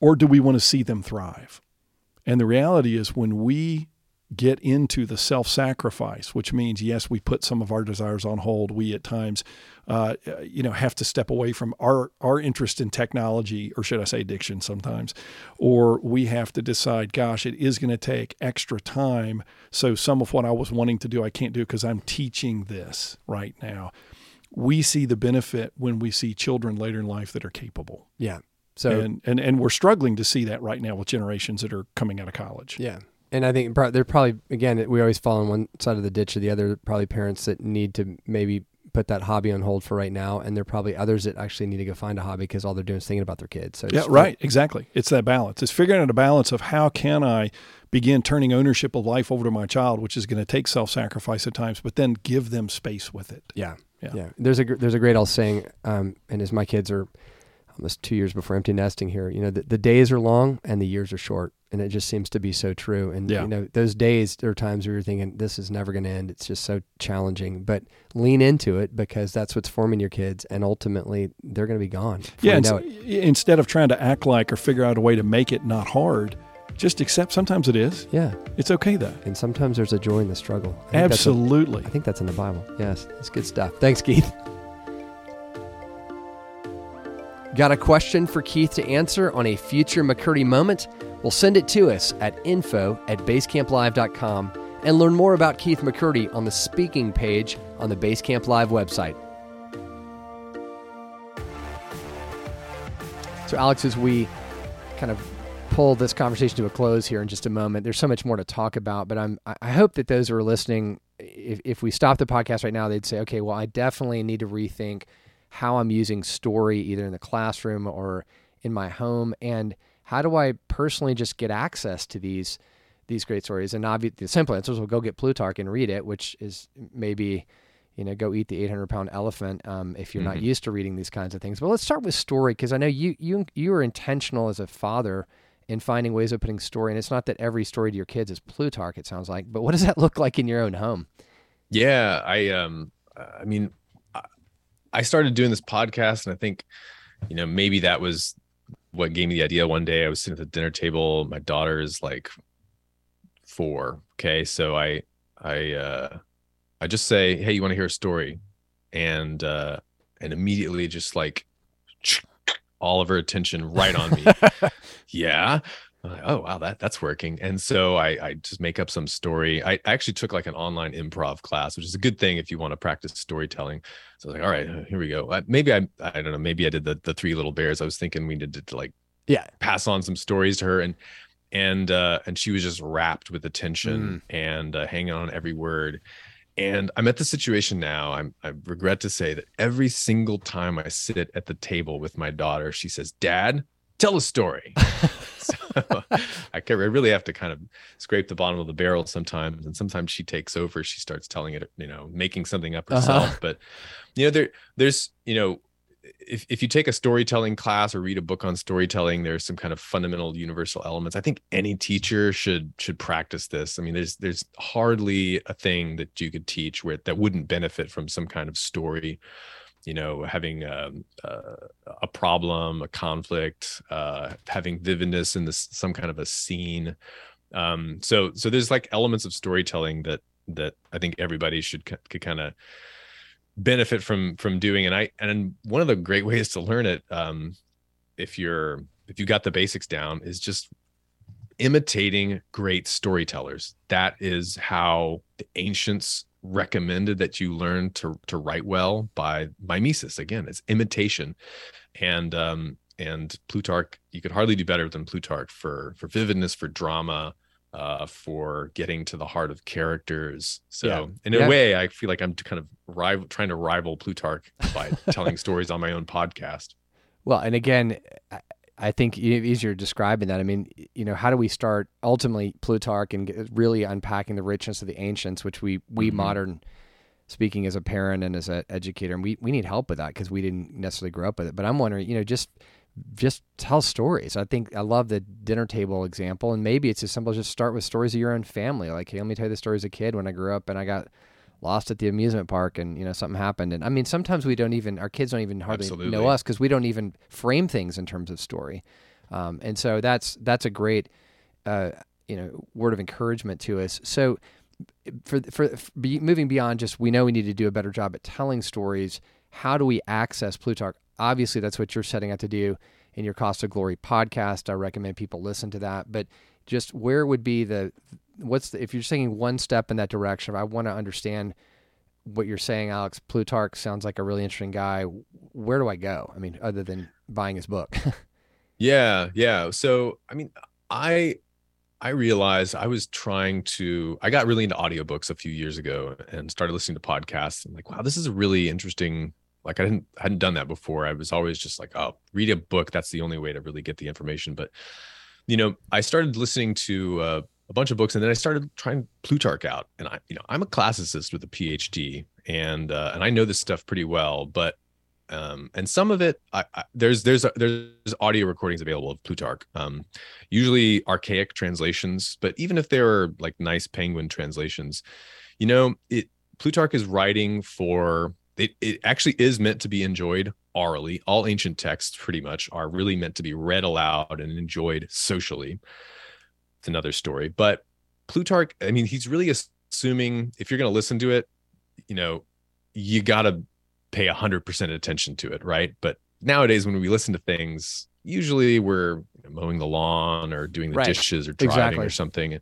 Or do we want to see them thrive? And the reality is, when we get into the self sacrifice, which means, yes, we put some of our desires on hold. We at times, uh, you know, have to step away from our, our interest in technology, or should I say addiction sometimes, or we have to decide, gosh, it is going to take extra time. So some of what I was wanting to do, I can't do because I'm teaching this right now. We see the benefit when we see children later in life that are capable. Yeah. So and, and and we're struggling to see that right now with generations that are coming out of college. Yeah. And I think they're probably again we always fall on one side of the ditch or the other. Probably parents that need to maybe put that hobby on hold for right now, and there are probably others that actually need to go find a hobby because all they're doing is thinking about their kids. So yeah, right, exactly. It's that balance. It's figuring out a balance of how can I begin turning ownership of life over to my child, which is going to take self-sacrifice at times, but then give them space with it. Yeah, yeah. yeah. There's a there's a great old saying, um, and as my kids are almost two years before empty nesting here, you know, the, the days are long and the years are short. And it just seems to be so true. And, yeah. you know, those days, there are times where you're thinking, this is never going to end. It's just so challenging. But lean into it because that's what's forming your kids. And ultimately, they're going to be gone. Yeah. instead of trying to act like or figure out a way to make it not hard, just accept sometimes it is. Yeah. It's okay though. And sometimes there's a joy in the struggle. I Absolutely. I think that's in the Bible. Yes. It's good stuff. Thanks, Keith. Got a question for Keith to answer on a future McCurdy moment? Well, send it to us at info at basecamplive.com and learn more about Keith McCurdy on the speaking page on the Basecamp Live website. So, Alex, as we kind of pull this conversation to a close here in just a moment, there's so much more to talk about, but I'm, I hope that those who are listening, if, if we stop the podcast right now, they'd say, okay, well, I definitely need to rethink how I'm using story either in the classroom or in my home and how do I personally just get access to these these great stories and obviously the simple answer is well go get Plutarch and read it which is maybe you know go eat the 800 pound elephant um, if you're mm-hmm. not used to reading these kinds of things but let's start with story because I know you you you are intentional as a father in finding ways of putting story. And it's not that every story to your kids is Plutarch. It sounds like, but what does that look like in your own home? Yeah, I um, I mean, I started doing this podcast, and I think, you know, maybe that was what gave me the idea. One day, I was sitting at the dinner table. My daughter is like four. Okay, so I I uh, I just say, "Hey, you want to hear a story?" And uh, and immediately just like *sniffs* all of her attention right on me. *laughs* yeah. Like, oh wow, that that's working. And so I I just make up some story. I, actually took like an online improv class, which is a good thing if you want to practice storytelling. So I was like, all right, here we go. Maybe I I don't know. Maybe I did the the three little bears. I was thinking we needed to like yeah pass on some stories to her and and uh and she was just wrapped with attention mm. and uh, hanging on every word and I'm at the situation now. I'm, I regret to say that every single time I sit at the table with my daughter, she says, Dad, tell a story. *laughs* so I, can, I really have to kind of scrape the bottom of the barrel sometimes. And sometimes she takes over. She starts telling it, you know, making something up uh-huh. herself. Uh-huh. But, you know, there, there's, you know, if, if you take a storytelling class or read a book on storytelling there's some kind of fundamental universal elements i think any teacher should should practice this i mean there's there's hardly a thing that you could teach where that wouldn't benefit from some kind of story you know having um, uh, a problem a conflict uh, having vividness in this some kind of a scene. Um, so so there's like elements of storytelling that that i think everybody should could kind of benefit from from doing and i and one of the great *laughs* ways to learn it um if you're if you got the basics down is just imitating great storytellers. That is how the ancients recommended that you learn to to write well by mimesis again it's imitation and um and plutarch you could hardly do better than plutarch for for vividness for drama uh, for getting to the heart of characters. So, yeah. in a yeah. way, I feel like I'm kind of rival, trying to rival Plutarch by telling *laughs* stories on my own podcast. Well, and again, I think as you're describing that, I mean, you know, how do we start ultimately Plutarch and really unpacking the richness of the ancients, which we we mm-hmm. modern speaking as a parent and as an educator, and we we need help with that because we didn't necessarily grow up with it. But I'm wondering, you know, just just tell stories. I think I love the dinner table example, and maybe it's as simple as just start with stories of your own family. Like, hey, let me tell you the story as a kid when I grew up and I got lost at the amusement park and you know something happened. And i mean sometimes we don't even our kids don't even hardly Absolutely. know us because we don't even frame things in terms of story. Um, and so that's that's a great uh, you know word of encouragement to us. So for, for for moving beyond just we know we need to do a better job at telling stories how do we access plutarch? Obviously that's what you're setting out to do in your cost of glory podcast. I recommend people listen to that. But just where would be the what's the, if you're taking one step in that direction i want to understand what you're saying alex plutarch sounds like a really interesting guy where do i go i mean other than buying his book *laughs* yeah yeah so i mean i i realized i was trying to i got really into audiobooks a few years ago and started listening to podcasts i'm like wow this is a really interesting like I didn't hadn't done that before. I was always just like, oh, read a book. That's the only way to really get the information. But you know, I started listening to uh, a bunch of books, and then I started trying Plutarch out. And I, you know, I'm a classicist with a PhD, and uh, and I know this stuff pretty well. But um, and some of it, I, I, there's there's there's audio recordings available of Plutarch. Um, usually archaic translations, but even if they are like nice Penguin translations, you know, it Plutarch is writing for it, it actually is meant to be enjoyed orally. All ancient texts, pretty much, are really meant to be read aloud and enjoyed socially. It's another story. But Plutarch, I mean, he's really assuming if you're going to listen to it, you know, you got to pay 100% attention to it, right? But nowadays, when we listen to things, usually we're mowing the lawn or doing the right. dishes or driving exactly. or something.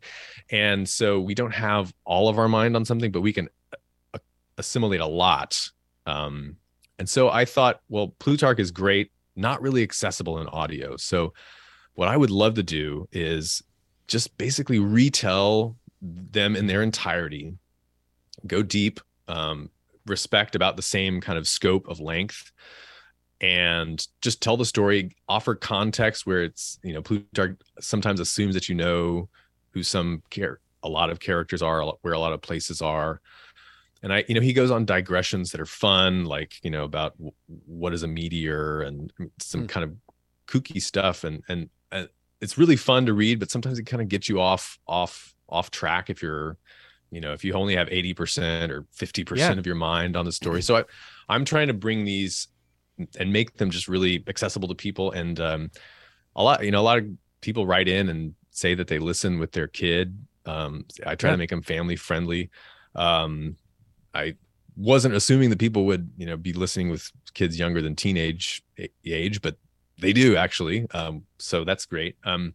And so we don't have all of our mind on something, but we can uh, assimilate a lot um, and so I thought, well, Plutarch is great, not really accessible in audio. So what I would love to do is just basically retell them in their entirety, go deep, um, respect about the same kind of scope of length, and just tell the story, offer context where it's, you know, Plutarch sometimes assumes that you know who some care a lot of characters are, where a lot of places are and I, you know, he goes on digressions that are fun, like you know about w- what is a meteor and some mm. kind of kooky stuff, and and it's really fun to read, but sometimes it kind of gets you off off off track if you're you know if you only have 80% or 50% yeah. of your mind on the story so I, i'm trying to bring these and make them just really accessible to people and um, a lot you know a lot of people write in and say that they listen with their kid um, i try yeah. to make them family friendly um, i wasn't assuming that people would you know be listening with kids younger than teenage age but they do actually um, so that's great um,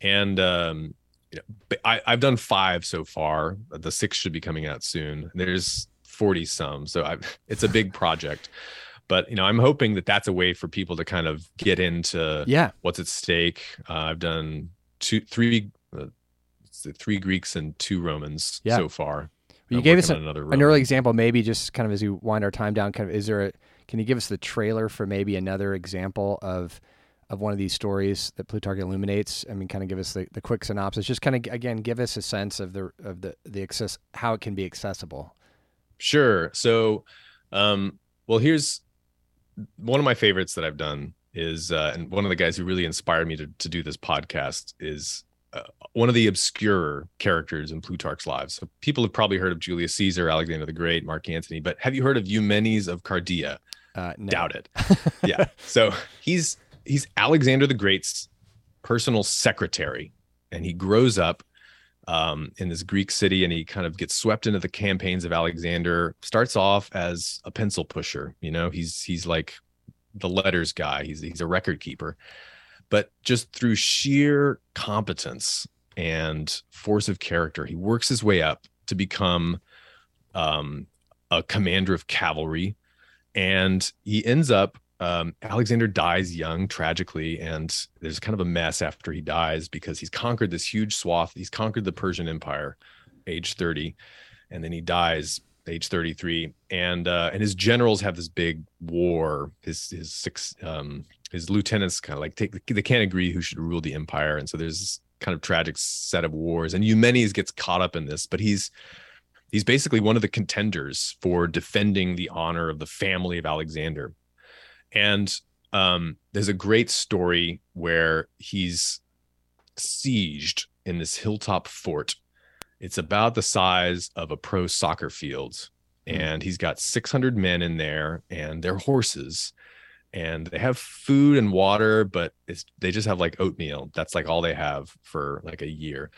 and um, you know, I, I've done five so far. The six should be coming out soon. There's 40 some, so I've, it's a big project. But you know, I'm hoping that that's a way for people to kind of get into yeah what's at stake. Uh, I've done two, three, uh, three Greeks and two Romans yeah. so far. Well, you gave us a, an early example, maybe just kind of as we wind our time down. Kind of, is there a? Can you give us the trailer for maybe another example of of one of these stories that Plutarch illuminates? I mean, kind of give us the, the quick synopsis. Just kind of again give us a sense of the of the the access how it can be accessible. Sure. So, um, well, here's one of my favorites that I've done is, uh, and one of the guys who really inspired me to to do this podcast is uh, one of the obscure characters in Plutarch's lives. So people have probably heard of Julius Caesar, Alexander the Great, Mark Antony, but have you heard of Eumenes of Cardia? Uh, no. Doubt it. *laughs* yeah. So he's he's Alexander the Great's personal secretary, and he grows up um, in this Greek city, and he kind of gets swept into the campaigns of Alexander. Starts off as a pencil pusher, you know, he's he's like the letters guy. He's he's a record keeper, but just through sheer competence and force of character, he works his way up to become um, a commander of cavalry, and he ends up um, Alexander dies young, tragically, and there's kind of a mess after he dies because he's conquered this huge swath. He's conquered the Persian Empire, age 30, and then he dies age 33 and uh and his generals have this big war his his six um his lieutenants kind of like take they can't agree who should rule the empire and so there's this kind of tragic set of wars and eumenes gets caught up in this but he's he's basically one of the contenders for defending the honor of the family of alexander and um, there's a great story where he's sieged in this hilltop fort. It's about the size of a pro soccer field. Hmm. And he's got 600 men in there and their horses. And they have food and water, but it's they just have like oatmeal. That's like all they have for like a year.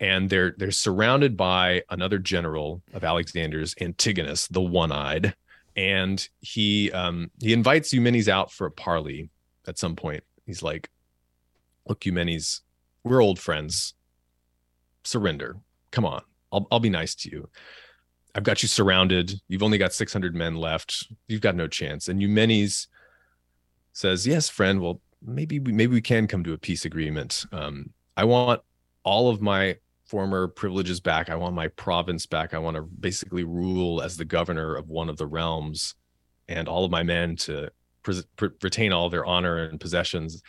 And they're they're surrounded by another general of Alexander's, Antigonus, the one-eyed and he um he invites Eumenes out for a parley at some point. He's like, "Look, Eumenes, we're old friends. Surrender. Come on. I'll I'll be nice to you. I've got you surrounded. You've only got 600 men left. You've got no chance." And Eumenes says, "Yes, friend. Well, maybe we, maybe we can come to a peace agreement. Um, I want all of my former privileges back. I want my province back. I want to basically rule as the governor of one of the realms and all of my men to pre- pre- retain all their honor and possessions.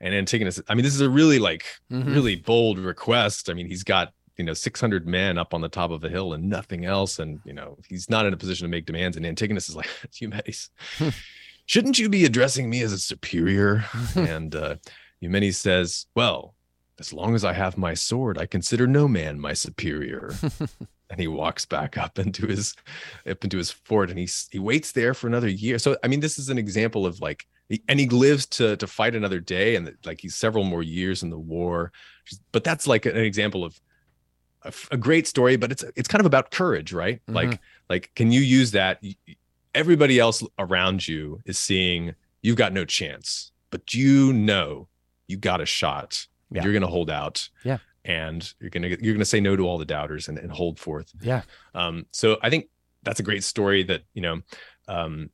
And Antigonus, I mean, this is a really like mm-hmm. really bold request. I mean, he's got you know 600 men up on the top of a hill and nothing else and you know he's not in a position to make demands and antigonus is like *laughs* eumenes shouldn't you be addressing me as a superior *laughs* and uh says well as long as I have my sword, I consider no man my superior. *laughs* and he walks back up into his up into his fort and he he waits there for another year. So I mean, this is an example of like and he lives to to fight another day and like he's several more years in the war. But that's like an example of a, a great story, but it's it's kind of about courage, right? Mm-hmm. Like like can you use that? Everybody else around you is seeing you've got no chance, but you know you got a shot. Yeah. you're going to hold out yeah. and you're going to you're going to say no to all the doubters and, and hold forth. Yeah. Um so i think that's a great story that you know um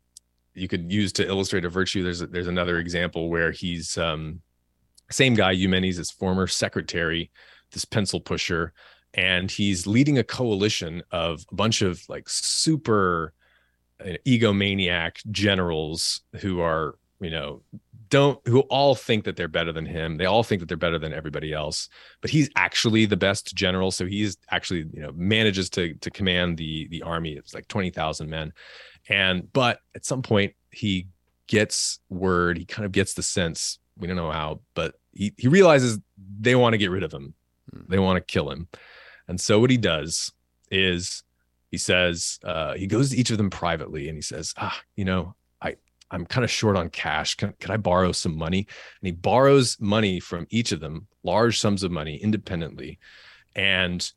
you could use to illustrate a virtue. There's a, there's another example where he's um same guy eumenes is former secretary this pencil pusher and he's leading a coalition of a bunch of like super uh, egomaniac generals who are you know don't who all think that they're better than him. They all think that they're better than everybody else. But he's actually the best general, so he's actually you know manages to to command the the army. It's like twenty thousand men, and but at some point he gets word. He kind of gets the sense we don't know how, but he, he realizes they want to get rid of him. Hmm. They want to kill him. And so what he does is he says, uh, he goes to each of them privately and he says, ah, you know, I, I'm kind of short on cash. Can, can I borrow some money? And he borrows money from each of them, large sums of money independently. And,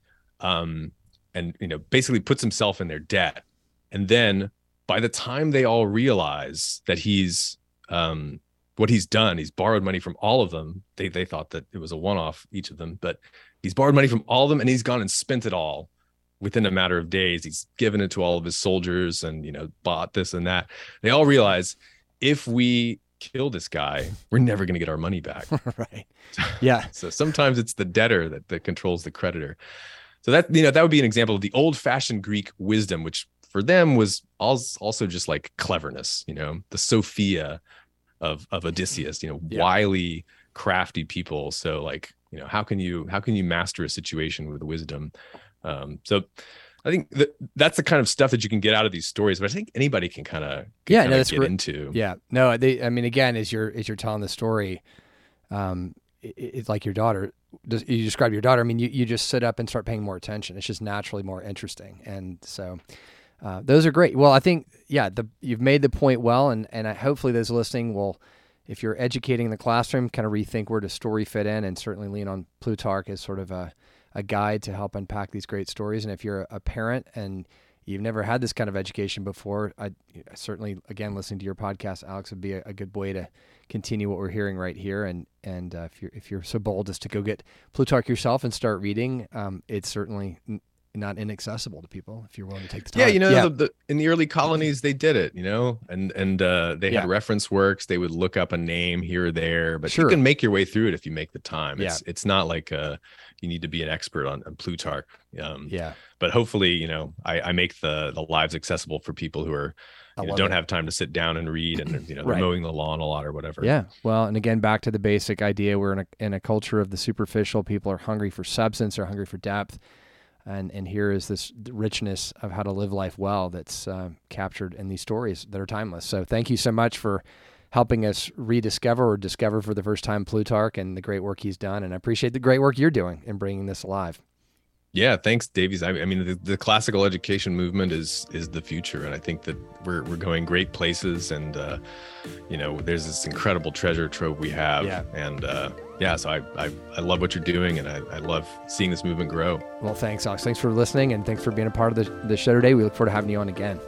um, and, you know, basically puts himself in their debt. And then by the time they all realize that he's, um, what he's done, he's borrowed money from all of them. They they thought that it was a one off each of them, but he's borrowed money from all of them and he's gone and spent it all within a matter of days. He's given it to all of his soldiers and you know bought this and that. They all realize if we kill this guy, we're never going to get our money back. *laughs* right. *laughs* Yeah. so sometimes it's the debtor that, that controls the creditor. So that you know that would be an example of the old fashioned Greek wisdom, which for them was also just like cleverness. You know, the Sophia of of Odysseus, you know, yeah. wily, crafty people. So like, you know, how can you how can you master a situation with wisdom? Um, so I think that that's the kind of stuff that you can get out of these stories, but I think anybody can kind of yeah, no, that's get into. Yeah, no, they, I mean, again, as you're as you're telling the story, um, it, it's like your daughter. You describe your daughter. I mean, you, you just sit up and start paying more attention. It's just naturally more interesting, and so uh, those are great. Well, I think yeah, the, you've made the point well, and and I, hopefully those listening will, if you're educating in the classroom, kind of rethink where does story fit in, and certainly lean on Plutarch as sort of a a guide to help unpack these great stories. And if you're a parent and you've never had this kind of education before, I certainly again listening to your podcast, Alex, would be a, a good way to continue what we're hearing right here. And and uh, if you're if you're so bold as to go get Plutarch yourself and start reading, um, it's certainly not inaccessible to people if you're willing to take the time. Yeah, you know, yeah. The, the, in the early colonies they did it, you know, and and uh, they yeah. had reference works. They would look up a name here or there, but sure. you can make your way through it if you make the time. It's yeah. it's not like uh, you need to be an expert on, on Plutarch. Um, yeah, but hopefully, you know, I, I make the the lives accessible for people who are you know, don't it. have time to sit down and read and you know right. mowing the lawn a lot or whatever. Yeah. Well, and again, back to the basic idea, we're in a in a culture of the superficial. People are hungry for substance, are hungry for depth and and here is this richness of how to live life well that's uh, captured in these stories that are timeless. So thank you so much for helping us rediscover or discover for the first time Plutarch and the great work he's done. And I appreciate the great work you're doing in bringing this alive. Yeah, thanks, Davies. I, I mean, the, the, classical education movement is is the future, and I think that we're we're going great places, and uh, you know, there's this incredible treasure trove we have, yeah. and uh, yeah, so I, I I love what you're doing, and I, I love seeing this movement grow. Well, thanks, Alex. Thanks for listening, and thanks for being a part of the the show today. We look forward to having you on again.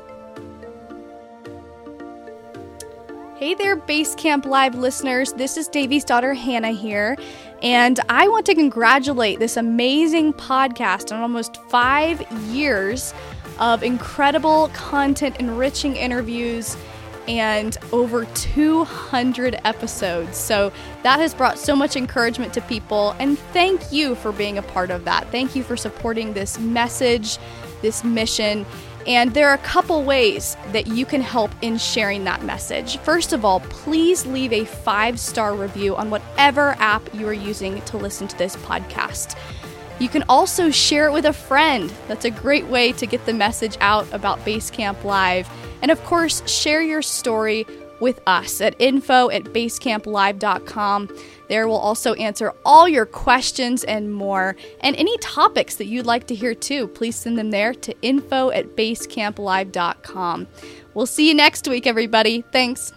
Hey there, Basecamp Live listeners. This is Davies' daughter Hannah here, and I want to congratulate this amazing podcast on almost five years of incredible content, enriching interviews, and over 200 episodes. So that has brought so much encouragement to people, and thank you for being a part of that. Thank you for supporting this message, this mission and there are a couple ways that you can help in sharing that message. First of all, please leave a five star review on whatever app you are using to listen to this podcast. You can also share it with a friend. That's a great way to get the message out about Basecamp Live. And of course, share your story with us at info at basecamplive.com. There we'll also answer all your questions and more. And any topics that you'd like to hear too, please send them there to info at basecamplive.com. We'll see you next week, everybody. Thanks.